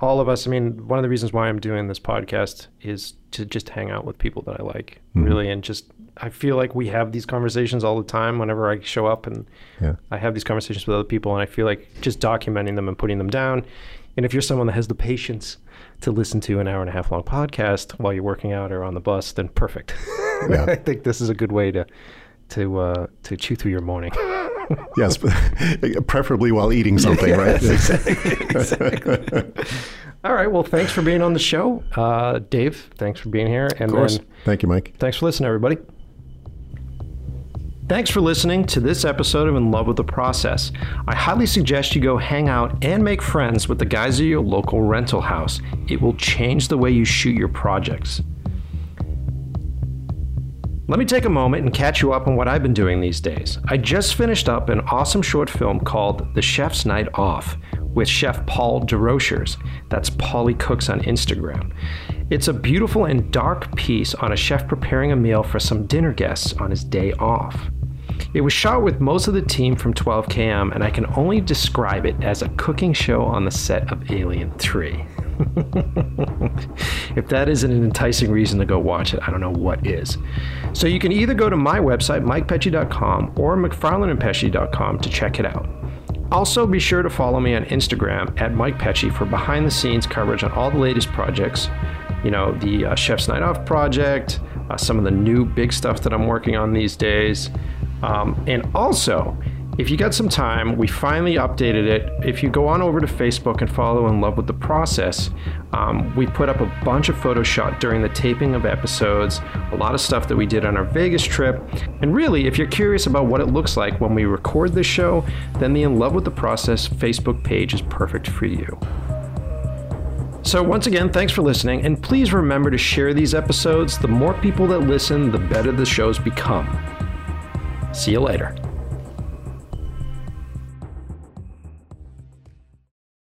all of us, I mean, one of the reasons why I'm doing this podcast is to just hang out with people that I like, Mhm. really, and just I feel like we have these conversations all the time whenever I show up, and Yeah. I have these conversations with other people, and I feel like just documenting them and putting them down. And if you're someone that has the patience to listen to an hour and a half long podcast while you're working out or on the bus, then perfect. Yeah. I think this is a good way to to uh, to chew through your morning. Yes, preferably while eating something, right? Exactly, exactly. All right. Well, thanks for being on the show, uh, Dave. Thanks for being here, and Of course. then Thank you, Mike. thanks for listening, everybody. Thanks for listening to this episode of In Love with the Process. I highly suggest you go hang out and make friends with the guys at your local rental house. It will change the way you shoot your projects. Let me take a moment and catch you up on what I've been doing these days. I just finished up an awesome short film called The Chef's Night Off with Chef Paul DeRochers. That's Polly Cooks on Instagram. It's a beautiful and dark piece on a chef preparing a meal for some dinner guests on his day off. It was shot with most of the team from 12KM, and I can only describe it as a cooking show on the set of Alien 3. if that isn't an enticing reason to go watch it, I don't know what is. So you can either go to my website, mikepecci.com, or mcfarlandandpecci.com to check it out. Also, be sure to follow me on Instagram at Mike for behind the scenes coverage on all the latest projects. You know, the uh, Chef's Night Off project, uh, some of the new big stuff that I'm working on these days. Um, and also, if you got some time, we finally updated it. If you go on over to Facebook and follow In Love with the Process, um, we put up a bunch of photos shot during the taping of episodes, a lot of stuff that we did on our Vegas trip. And really, if you're curious about what it looks like when we record this show, then the In Love with the Process Facebook page is perfect for you. So, once again, thanks for listening, and please remember to share these episodes. The more people that listen, the better the shows become. See you later.